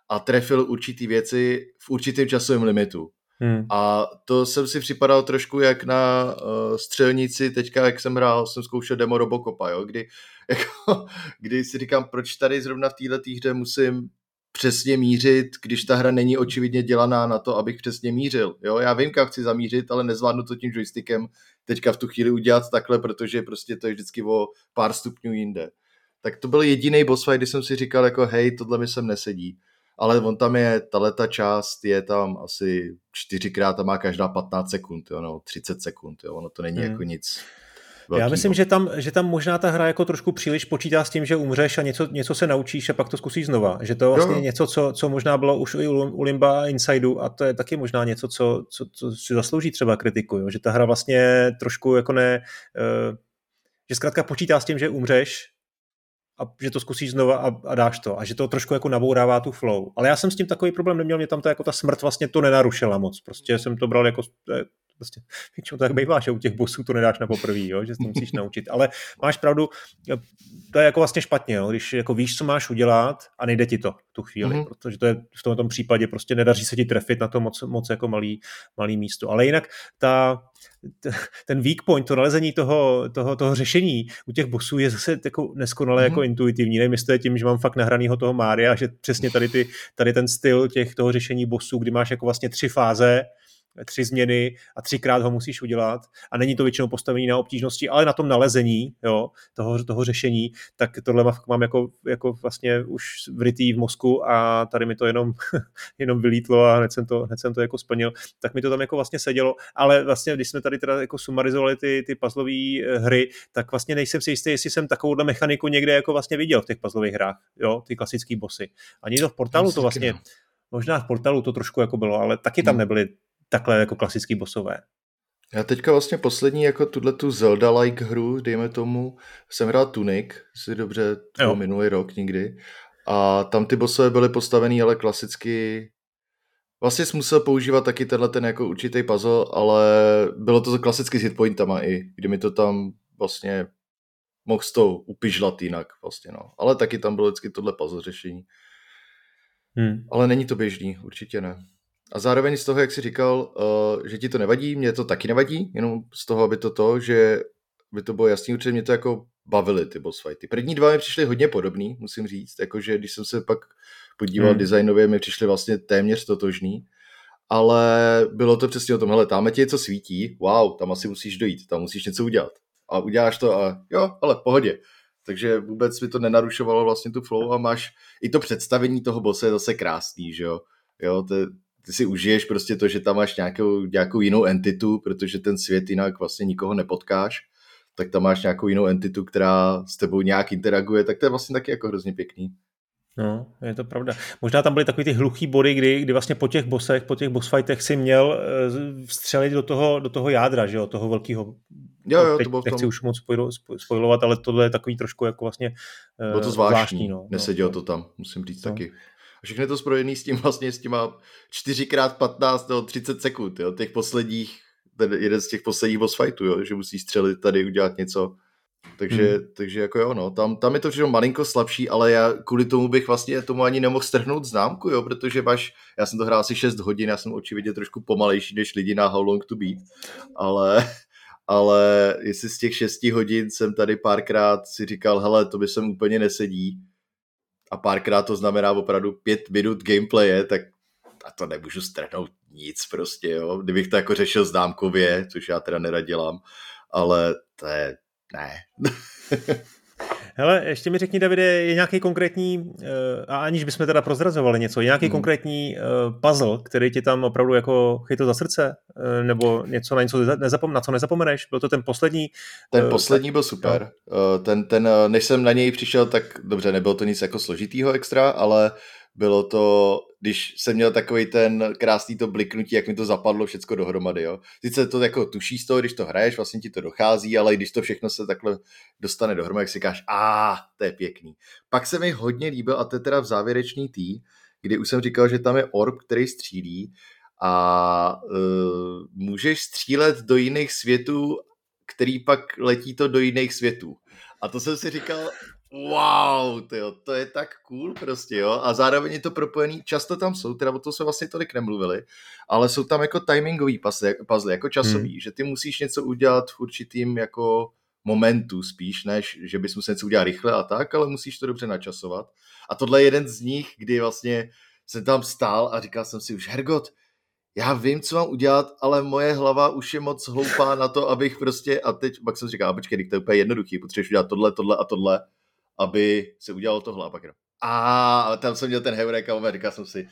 a trefil určitý věci v určitém časovém limitu. Hmm. A to jsem si připadal trošku jak na uh, střelnici, teďka jak jsem hrál, jsem zkoušel demo Robocopa, jo, kdy, jako, kdy si říkám, proč tady zrovna v této hře musím přesně mířit, když ta hra není očividně dělaná na to, abych přesně mířil. Jo? Já vím, kam chci zamířit, ale nezvládnu to tím joystickem teďka v tu chvíli udělat takhle, protože prostě to je vždycky o pár stupňů jinde tak to byl jediný boss fight, kdy jsem si říkal jako hej, tohle mi sem nesedí. Ale on tam je, ta část je tam asi čtyřikrát a má každá 15 sekund, jo, no, 30 sekund, jo, ono to není hmm. jako nic Velký Já myslím, že tam, že tam možná ta hra jako trošku příliš počítá s tím, že umřeš a něco, něco se naučíš a pak to zkusíš znova. Že to je vlastně jo. něco, co, co možná bylo už i u Limba a Insideu a to je taky možná něco, co, co, co si zaslouží třeba kritiku. Jo? Že ta hra vlastně trošku jako ne... Uh, že zkrátka počítá s tím, že umřeš a že to zkusíš znova a, a dáš to. A že to trošku jako nabourává tu flow. Ale já jsem s tím takový problém neměl, mě tam to jako ta smrt vlastně to nenarušila moc. Prostě jsem to bral jako prostě většinou tak bývá, že u těch bosů to nedáš na poprvý, jo, že to musíš naučit. Ale máš pravdu, to je jako vlastně špatně, jo, když jako víš, co máš udělat a nejde ti to tu chvíli, mm-hmm. protože to je v tomto případě prostě nedaří se ti trefit na to moc, moc jako malý, malý místo. Ale jinak ta, ten weak point, to nalezení toho, toho, toho řešení u těch bosů je zase jako neskonale mm-hmm. jako intuitivní. Nevím, jestli to je tím, že mám fakt nahranýho toho Mária, že přesně tady, ty, tady ten styl těch toho řešení bosů, kdy máš jako vlastně tři fáze, tři změny a třikrát ho musíš udělat. A není to většinou postavený na obtížnosti, ale na tom nalezení jo, toho, toho řešení, tak tohle mám jako, jako vlastně už vrytý v mozku a tady mi to jenom, jenom vylítlo a hned jsem, to, hned jsem to jako splnil, tak mi to tam jako vlastně sedělo, ale vlastně když jsme tady teda jako sumarizovali ty, ty puzzlové eh, hry, tak vlastně nejsem si jistý, jestli jsem takovouhle mechaniku někde jako vlastně viděl v těch puzzlových hrách, jo, ty klasické bossy. Ani to v portálu to vlastně, možná v portálu to trošku jako bylo, ale taky tam hmm. nebyly takhle jako klasický bosové. Já teďka vlastně poslední jako tuhle tu Zelda-like hru, dejme tomu, jsem hrál Tunic, si dobře, to minulý rok někdy. A tam ty bosové byly postavený, ale klasicky Vlastně jsi musel používat taky tenhle ten jako určitý puzzle, ale bylo to klasicky s hitpointama i, kdy mi to tam vlastně mohl s tou upižlat jinak vlastně, no. Ale taky tam bylo vždycky tohle puzzle řešení. Hmm. Ale není to běžný, určitě ne. A zároveň z toho, jak jsi říkal, uh, že ti to nevadí, mě to taky nevadí, jenom z toho, aby to to, že by to bylo jasný, určitě mě to jako bavily ty boss fighty. První dva mi přišly hodně podobný, musím říct, jakože když jsem se pak podíval hmm. designově, mi přišly vlastně téměř totožný, ale bylo to přesně o tom, hele, tam ti něco svítí, wow, tam asi musíš dojít, tam musíš něco udělat. A uděláš to a jo, ale v pohodě. Takže vůbec mi to nenarušovalo vlastně tu flow a máš i to představení toho bose je zase krásný, že jo. Jo, to, ty si užiješ prostě to, že tam máš nějakou, nějakou jinou entitu, protože ten svět jinak vlastně nikoho nepotkáš, tak tam máš nějakou jinou entitu, která s tebou nějak interaguje, tak to je vlastně taky jako hrozně pěkný. No, je to pravda. Možná tam byly takový ty hluchý body, kdy, kdy vlastně po těch bosech, po těch boss fightech si měl uh, vstřelit do toho, do toho jádra, že jo, toho velkého Jo, jo, to bylo Nechci už moc spojovat, ale tohle je takový trošku jako vlastně bylo to zvláštní, zvláštní no, nesedělo no, to tam, musím říct no. taky. A všechno je to zbrojený s tím vlastně s těma 4x15 nebo 30 sekund, jo, těch posledních, ten jeden z těch posledních boss fightů, jo, že musí střelit tady, udělat něco. Takže, hmm. takže jako jo, no, tam, tam je to všechno malinko slabší, ale já kvůli tomu bych vlastně tomu ani nemohl strhnout známku, jo, protože máš, já jsem to hrál asi 6 hodin, já jsem očividně trošku pomalejší než lidi na How Long to Beat, ale, ale jestli z těch 6 hodin jsem tady párkrát si říkal, hele, to by sem úplně nesedí, a párkrát to znamená opravdu pět minut gameplaye, tak a to nemůžu strhnout nic prostě, jo. Kdybych to jako řešil známkově, což já teda nerad dělám, ale to je, ne. Hele, ještě mi řekni, Davide, je nějaký konkrétní, eh, a aniž bychom teda prozrazovali něco, je nějaký hmm. konkrétní uh, puzzle, který ti tam opravdu jako chytl za srdce? Uh, nebo něco, na, něco nezapom, na co nezapomeneš? Byl to ten poslední? Ten poslední byl super. No. Ten, ten, než jsem na něj přišel, tak dobře, nebylo to nic jako složitýho extra, ale bylo to, když jsem měl takový ten krásný to bliknutí, jak mi to zapadlo všechno dohromady, jo. Sice to jako tuší z toho, když to hraješ, vlastně ti to dochází, ale když to všechno se takhle dostane dohromady, jak si říkáš, a to je pěkný. Pak se mi hodně líbil, a to je teda v závěrečný tý, kdy už jsem říkal, že tam je orb, který střílí a uh, můžeš střílet do jiných světů, který pak letí to do jiných světů. A to jsem si říkal, wow, tyjo, to je tak cool prostě, jo, a zároveň je to propojený, často tam jsou, teda o to se vlastně tolik nemluvili, ale jsou tam jako timingový puzzle, puzzle jako časový, hmm. že ty musíš něco udělat v určitým jako momentu spíš, než že bys musel něco udělat rychle a tak, ale musíš to dobře načasovat. A tohle je jeden z nich, kdy vlastně jsem tam stál a říkal jsem si už, Hergot, já vím, co mám udělat, ale moje hlava už je moc hloupá na to, abych prostě, a teď pak jsem říkal, počkej, to je úplně jednoduchý, potřebuješ udělat tohle, tohle a tohle aby se udělalo tohle a pak jenom. A tam jsem měl ten heurek a říkal jsem si,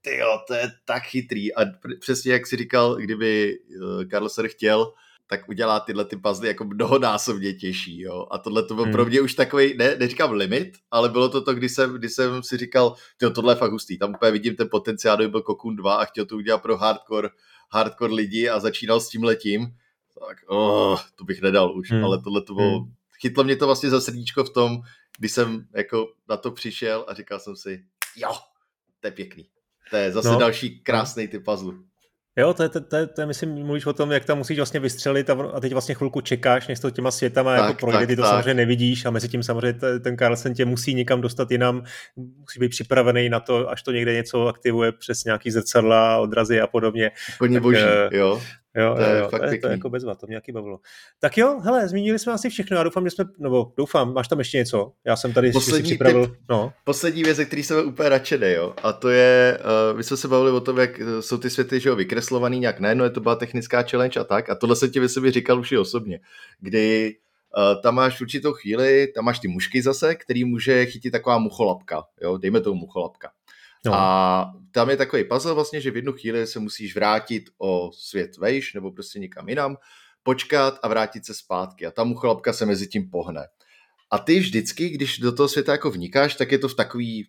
ty jo, to je tak chytrý. A přesně jak si říkal, kdyby eh, Carlsen chtěl, tak udělá tyhle ty puzzle jako mnohonásobně těžší, jo. A tohle to byl hmm. pro mě už takový, ne, neříkám limit, ale bylo to to, kdy jsem, kdy jsem si říkal, ty tohle je fakt hustý, tam úplně vidím ten potenciál, kdyby byl Cocoon 2 a chtěl to udělat pro hardcore, hardcore lidi a začínal s tím letím, tak oh, to bych nedal už, hmm. ale tohle to bylo, hmm. chytlo mě to vlastně za srdíčko v tom, když jsem jako na to přišel a říkal jsem si, jo, to je pěkný. To je zase no. další krásný typ puzzle. Jo, to je, to, to, je, to je, myslím, mluvíš o tom, jak tam musíš vlastně vystřelit a, a teď vlastně chvilku čekáš, než to těma světama tak, jako projde, ty to tak. samozřejmě nevidíš a mezi tím samozřejmě ten Carlsen tě musí někam dostat jinam, musí být připravený na to, až to někde něco aktivuje přes nějaký zrcadla, odrazy a podobně. Úplně boží, uh, jo. Jo, to jo, jo, to, je, to je jako bezva, to mě jaký bavilo. Tak jo, hele, zmínili jsme asi všechno, já doufám, že jsme, nebo doufám, máš tam ještě něco, já jsem tady poslední si připravil, typ, no. Poslední věc, který jsem úplně radšený, jo, a to je, uh, my jsme se bavili o tom, jak eh, jsou ty světy, že jo, vykreslovaný nějak, ne, no je to byla technická challenge a tak, a tohle jsem ti ve sobě říkal už i osobně, kdy Uh, tam máš určitou chvíli, tam máš ty mušky zase, který může chytit taková mucholapka, jo, dejme tomu mucholapka. No. A tam je takový puzzle vlastně, že v jednu chvíli se musíš vrátit o svět vejš nebo prostě někam jinam, počkat a vrátit se zpátky a ta mucholapka se mezi tím pohne. A ty vždycky, když do toho světa jako vnikáš, tak je to v takový,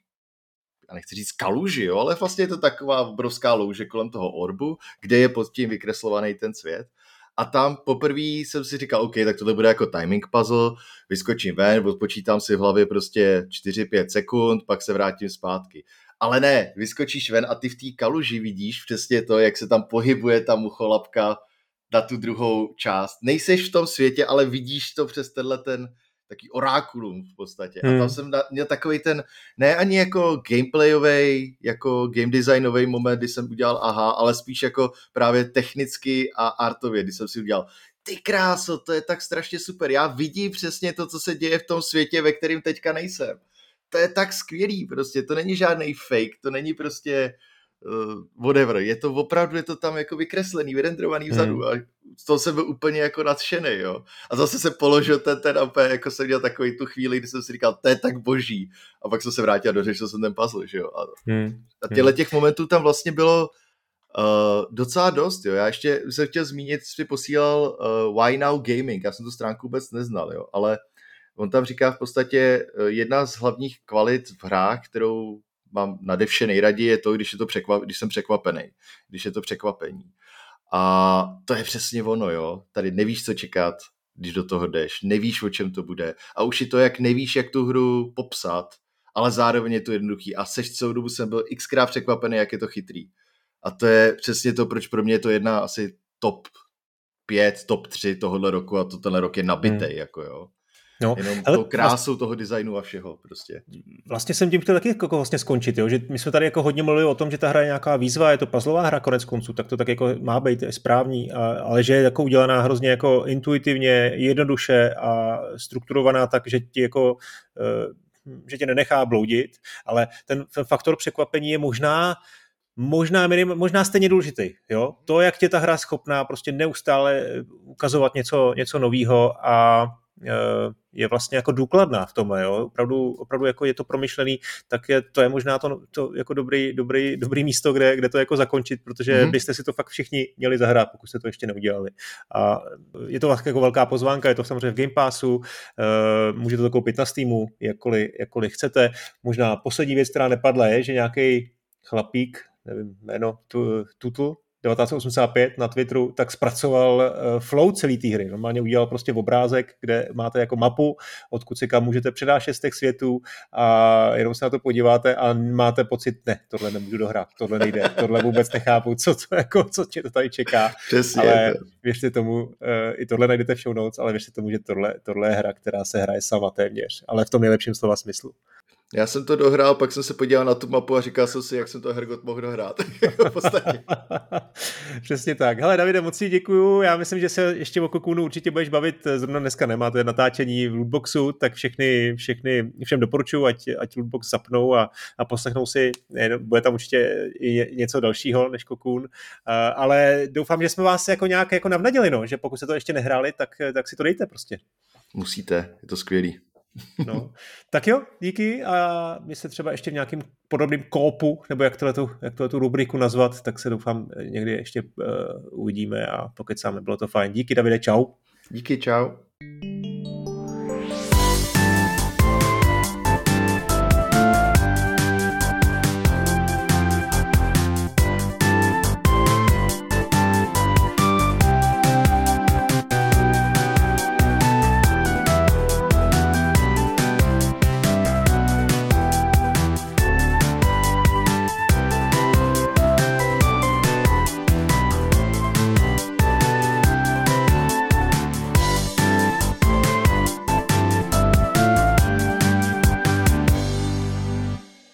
já nechci říct kaluži, jo, ale vlastně je to taková obrovská louže kolem toho orbu, kde je pod tím vykreslovaný ten svět. A tam poprvé jsem si říkal, OK, tak tohle bude jako timing puzzle, vyskočím ven, odpočítám si v hlavě prostě 4-5 sekund, pak se vrátím zpátky. Ale ne, vyskočíš ven a ty v té kaluži vidíš přesně to, jak se tam pohybuje ta mucholapka na tu druhou část. Nejseš v tom světě, ale vidíš to přes tenhle ten taký orákulum v podstatě. Hmm. A tam hmm. jsem měl takový ten, ne ani jako gameplayový, jako game designový moment, kdy jsem udělal aha, ale spíš jako právě technicky a artově, kdy jsem si udělal ty kráso, to je tak strašně super. Já vidím přesně to, co se děje v tom světě, ve kterém teďka nejsem to je tak skvělý, prostě to není žádný fake, to není prostě uh, whatever, je to opravdu, je to tam jako vykreslený, vyrendrovaný vzadu hmm. a z toho jsem byl úplně jako nadšený, jo. A zase se položil ten, ten a jako jsem měl takový tu chvíli, kdy jsem si říkal, to je tak boží. A pak jsem se vrátil a dořešil jsem ten puzzle, že jo. A, hmm. a těchto těch momentů tam vlastně bylo uh, docela dost, jo. Já ještě jsem chtěl zmínit, že posílal uh, Why Now Gaming, já jsem tu stránku vůbec neznal, jo, ale On tam říká v podstatě, eh, jedna z hlavních kvalit v hrách, kterou mám nade vše nejraději, je to, když, je to překvap, když jsem překvapený, když je to překvapení. A to je přesně ono, jo. Tady nevíš, co čekat, když do toho jdeš, nevíš, o čem to bude. A už je to, jak nevíš, jak tu hru popsat, ale zároveň je to jednoduchý. A seš celou dobu jsem byl xkrát překvapený, jak je to chytrý. A to je přesně to, proč pro mě je to jedna asi top 5, top 3 tohohle roku a to tenhle rok je nabitej, hmm. jako jo. No, Jenom ale to krásou toho designu a všeho prostě. Vlastně jsem tím chtěl taky jako vlastně skončit, jo? že my jsme tady jako hodně mluvili o tom, že ta hra je nějaká výzva, je to puzzlová hra konec konců, tak to tak jako má být je správný, a, ale že je jako udělaná hrozně jako intuitivně, jednoduše a strukturovaná tak, že ti jako uh, že tě nenechá bloudit, ale ten, ten faktor překvapení je možná možná, minim, možná stejně důležitý. Jo? To, jak tě ta hra schopná prostě neustále ukazovat něco, něco nového a je vlastně jako důkladná v tomhle, jo? Opravdu, opravdu jako je to promyšlený, tak je, to je možná to, to jako dobrý, dobrý, dobrý místo, kde, kde to jako zakončit, protože mm-hmm. byste si to fakt všichni měli zahrát, pokud jste to ještě neudělali. A je to vlastně jako velká pozvánka, je to samozřejmě v Game Passu, uh, můžete to koupit na Steamu, jakkoliv, jakkoliv chcete. Možná poslední věc, která nepadla, je, že nějaký chlapík, nevím, jméno, Tutl, 1985 na Twitteru, tak zpracoval uh, flow celý té hry. Normálně udělal prostě obrázek, kde máte jako mapu, odkud si kam můžete předášet z těch světů a jenom se na to podíváte a máte pocit, ne, tohle nemůžu dohrát, tohle nejde, tohle vůbec nechápu, co to, jako, co tě to tady čeká. Přesně. Ale věřte tomu, uh, i tohle najdete v show notes, ale věřte tomu, že tohle, tohle je hra, která se hraje sama téměř, ale v tom nejlepším slova smyslu. Já jsem to dohrál, pak jsem se podíval na tu mapu a říkal jsem si, jak jsem to Hergot mohl dohrát. Přesně tak. Hele, Davide, moc si děkuju. Já myslím, že se ještě o Kokunu určitě budeš bavit. Zrovna dneska nemáte natáčení v Lootboxu, tak všechny, všechny všem doporučuji, ať, ať Lootbox zapnou a, a poslechnou si. Bude tam určitě i něco dalšího než Kokun. Ale doufám, že jsme vás jako nějak jako navnadili, no, že pokud se to ještě nehráli, tak, tak si to dejte prostě. Musíte, je to skvělý. No. Tak jo, díky a my se třeba ještě v nějakým podobným kópu, nebo jak tohle tu, jak tu rubriku nazvat, tak se doufám někdy ještě uh, uvidíme a pokud sáme, bylo to fajn. Díky Davide, čau. Díky, čau.